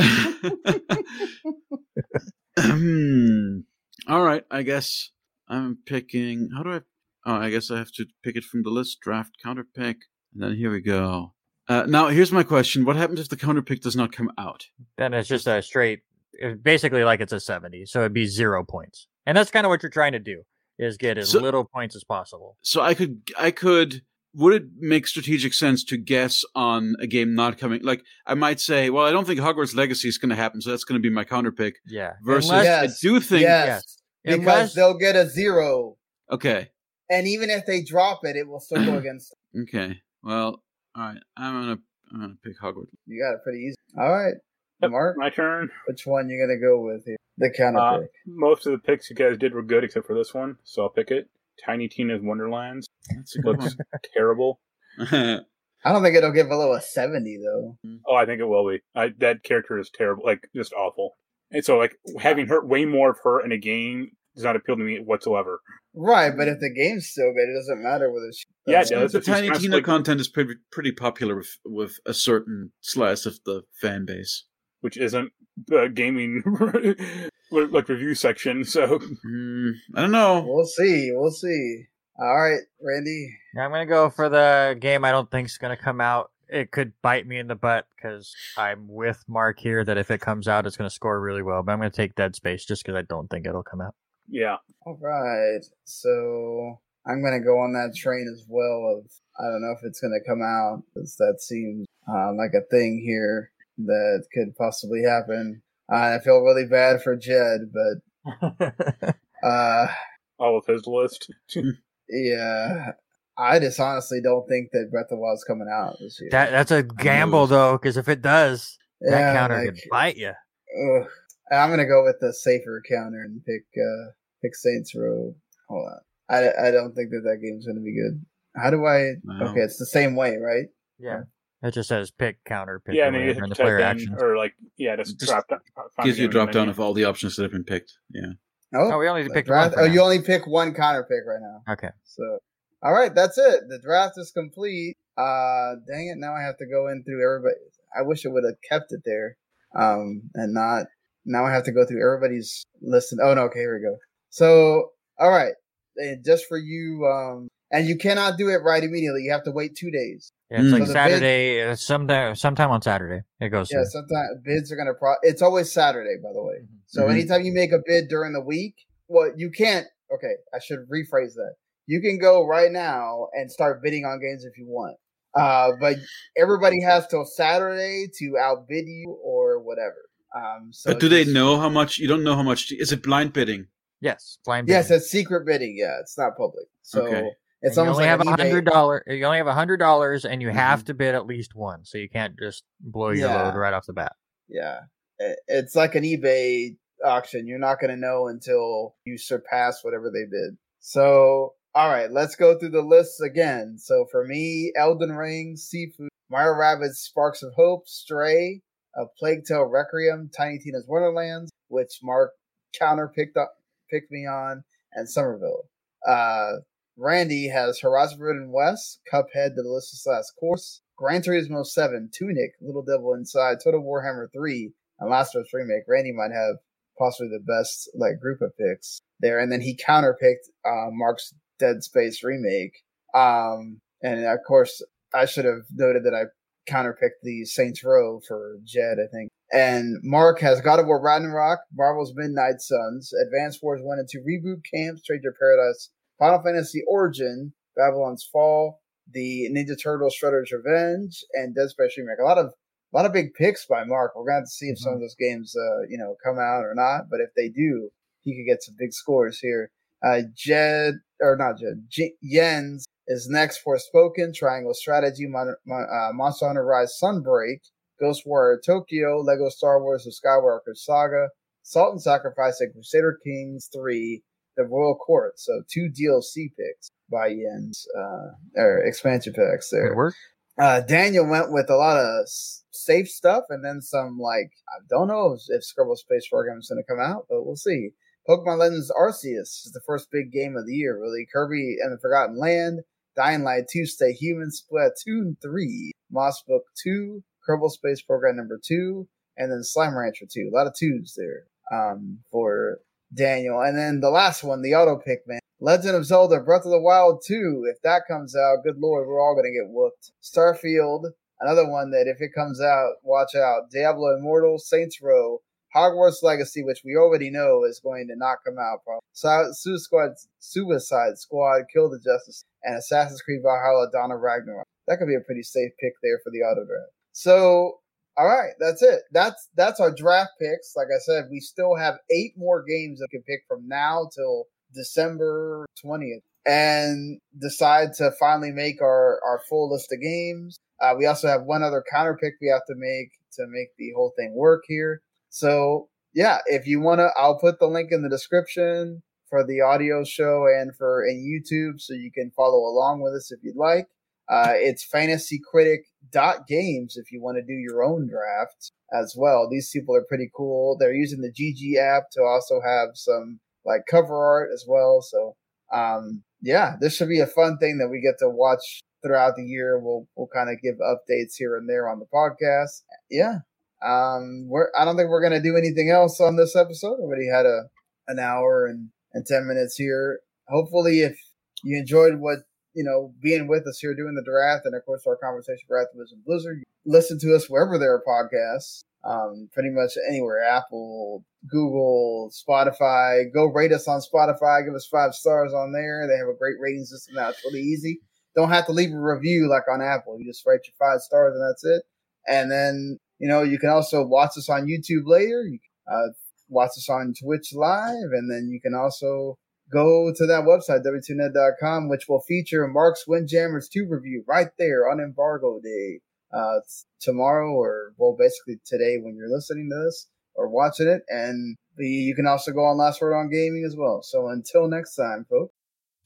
Hmm. All right, I guess I'm picking. How do I? Oh, I guess I have to pick it from the list. Draft counter pick, and then here we go. Uh, now, here's my question: What happens if the counter pick does not come out? Then it's just a straight, basically like it's a seventy, so it'd be zero points, and that's kind of what you're trying to do is get as So- little points as possible. So I could, I could. Would it make strategic sense to guess on a game not coming? Like I might say, well, I don't think Hogwarts Legacy is going to happen, so that's going to be my counter pick. Yeah. Versus, Unless- I Yes. do think. yes. yes. Because Unless- they'll get a zero. Okay. And even if they drop it, it will still go against Okay. Well, all right. I'm gonna, I'm gonna pick Hogwarts. you. Got it pretty easy. All right. Yep, Mark, My turn. which one you gonna go with here? The counter Uh, pick. most of the picks you guys did were good except for this one, so I'll pick it. Tiny Tina's Wonderlands That's looks terrible. I don't think it'll get below a seventy though. Oh, I think it will be. I, that character is terrible, like just awful. And so, like having her way more of her in a game does not appeal to me whatsoever. Right, but if the game's still good, it doesn't matter whether it's Yeah, it does. the It's Tiny Tina constantly- content is pretty pretty popular with with a certain slice of the fan base. Which isn't the gaming like review section. So Mm, I don't know. We'll see. We'll see. All right, Randy. Yeah, I'm gonna go for the game I don't think's gonna come out. It could bite me in the butt because I'm with Mark here that if it comes out, it's gonna score really well. But I'm gonna take Dead Space just because I don't think it'll come out. yeah, All right. So I'm gonna go on that train as well. Of I don't know if it's gonna come out because that seems uh, like a thing here that could possibly happen. Uh, I feel really bad for Jed, but uh, all of his list. yeah, I just honestly don't think that Breath of the Wild's coming out this year. that that's a gamble though, because if it does, that counter like, could bite you. ugh. I'm gonna go with the safer counter and pick uh, pick Saints Row. Hold on, I, I don't think that that game's gonna be good. How do I? Wow. Okay, it's the same way, right? Yeah, it just says pick counter pick. yeah, or and you hit the player type in, actions. or like yeah, just, Just drop down. find Gives you a game in the drop down menu. of all the options that have been picked. Yeah. Oh, Oh, we only the picked draft. one. Oh, for you only pick one counter pick right now. Okay. So, all right, that's it. The draft is complete. Uh, dang it! Now I have to go in through everybody. I wish I would have kept it there, um, and not. Now I have to go through everybody's list. Oh no, okay, here we go. So, all right, and just for you, um, and you cannot do it right immediately. You have to wait two days. Yeah, it's Mm. like So the Saturday, uh, sometime sometime on Saturday it goes. Yeah, through. sometimes bids are gonna. Pro- it's always Saturday, by the way. So Mhm. anytime you make a bid during the week, well, you can't. Okay, I should rephrase that. You can go right now and start bidding on games if you want. Uh, but everybody has till Saturday to outbid you or whatever. Um, so but do they know how much? You don't know how much. Is it blind bidding? Yes, blind. Yes, it's secret bidding. Yeah, it's not public. So Okay. It's And you almost only like have a. Mm-hmm. hundred dollar. You only have a hundred dollars, and you have to bid at least one, so you can't just blow your Yeah. load right off the bat. Yeah, It- it's like an eBay auction. You're not going to know until you surpass whatever they bid. So, all right, let's go through the lists again. So for me, Elden Ring, Sifu, Mario Rabbids, Sparks of Hope, Stray, A Plague Tale Requiem, Tiny Tina's Wonderlands, which Mark counter picked up, picked me on, and Somerville. Uh, Randy has Horizon Forbidden West, Cuphead, The Delicious Last Course, Gran Turismo 7, Tunic, Little Devil Inside, Total Warhammer 3, and Last of Us Remake. Randy might have possibly the best like group of picks there, and then he counterpicked uh, Mark's Dead Space remake. Um, and of course, I should have noted that I counterpicked the Saints Row for Jed, I think. And Mark has God of War Ragnarok, Marvel's Midnight Suns, Advance Wars 1 and 2 Reboot Camp, Stranger Paradise, Final Fantasy Origin, Babylon's Fall, the Ninja Turtles Shredder's Revenge, and Dead Space Remake. A lot of a lot of big picks by Mark. We're going to have to see if some of those games, uh, you know, come out or not. But if they do, he could get some big scores here. Uh, Jed or not Jed, J- Jens is next Forspoken Triangle Strategy, Mon- Mon- uh, Monster Hunter Rise Sunbreak, Ghostwire Tokyo, Lego Star Wars: The Skywalker Saga, Salt and Sacrifice, and Crusader Kings Three, The Royal Court. So two DLC picks by Jens, uh, or expansion packs there. Good work. uh, Daniel went with a lot of safe stuff and then some like I don't know if, if Kerbal Space Program is going to come out, but we'll see. Pokemon Legends Arceus is the first big game of the year, really. Kirby and the Forgotten Land, Dying Light 2, Stay Human, Splatoon 3, Moss Book 2, Kerbal Space Program number 2, and then Slime Rancher 2. A lot of twos there um, for Daniel. And then the last one, the auto pick, man. Legend of Zelda Breath of the Wild 2. If that comes out, good lord, we're all going to get whooped. Starfield, another one that if it comes out, watch out. Diablo Immortal, Saints Row, Hogwarts Legacy, which we already know is going to not come out. Probably. Suicide Squad, Suicide Squad, Kill the Justice, and Assassin's Creed Valhalla, of Ragnarok. That could be a pretty safe pick there for the auto draft. So, all right, that's it. That's that's our draft picks. Like I said, we still have eight more games that we can pick from now till December twentieth, and decide to finally make our our full list of games. Uh, we also have one other counter pick we have to make to make the whole thing work here. So yeah, if you want to, I'll put the link in the description for the audio show and for in YouTube, so you can follow along with us if you'd like. Uh, it's fantasycritic.games if you want to do your own draft as well. These people are pretty cool. They're using the GG app to also have some like cover art as well. So, um, yeah, this should be a fun thing that we get to watch throughout the year. We'll, we'll kind of give updates here and there on the podcast. Yeah. Um, we're, I don't think we're going to do anything else on this episode. Already had a, an hour and, and 10 minutes here. Hopefully, if you enjoyed what you know, being with us here doing the draft, and of course our conversation for Activision Blizzard. Listen to us wherever there are podcasts, um, pretty much anywhere, Apple, Google, Spotify. Go rate us on Spotify. Give us five stars on there. They have a great rating system now. It's really easy. Don't have to leave a review like on Apple. You just write your five stars and that's it. And then, you know, you can also watch us on YouTube later. You can, uh, watch us on Twitch live, and then you can also go to that website, w2net.com, which will feature Mark's Windjammers 2 review right there on embargo day. Uh, tomorrow or, well, basically today when you're listening to this or watching it. And the, you can also go on Last Word on Gaming as well. So until next time, folks.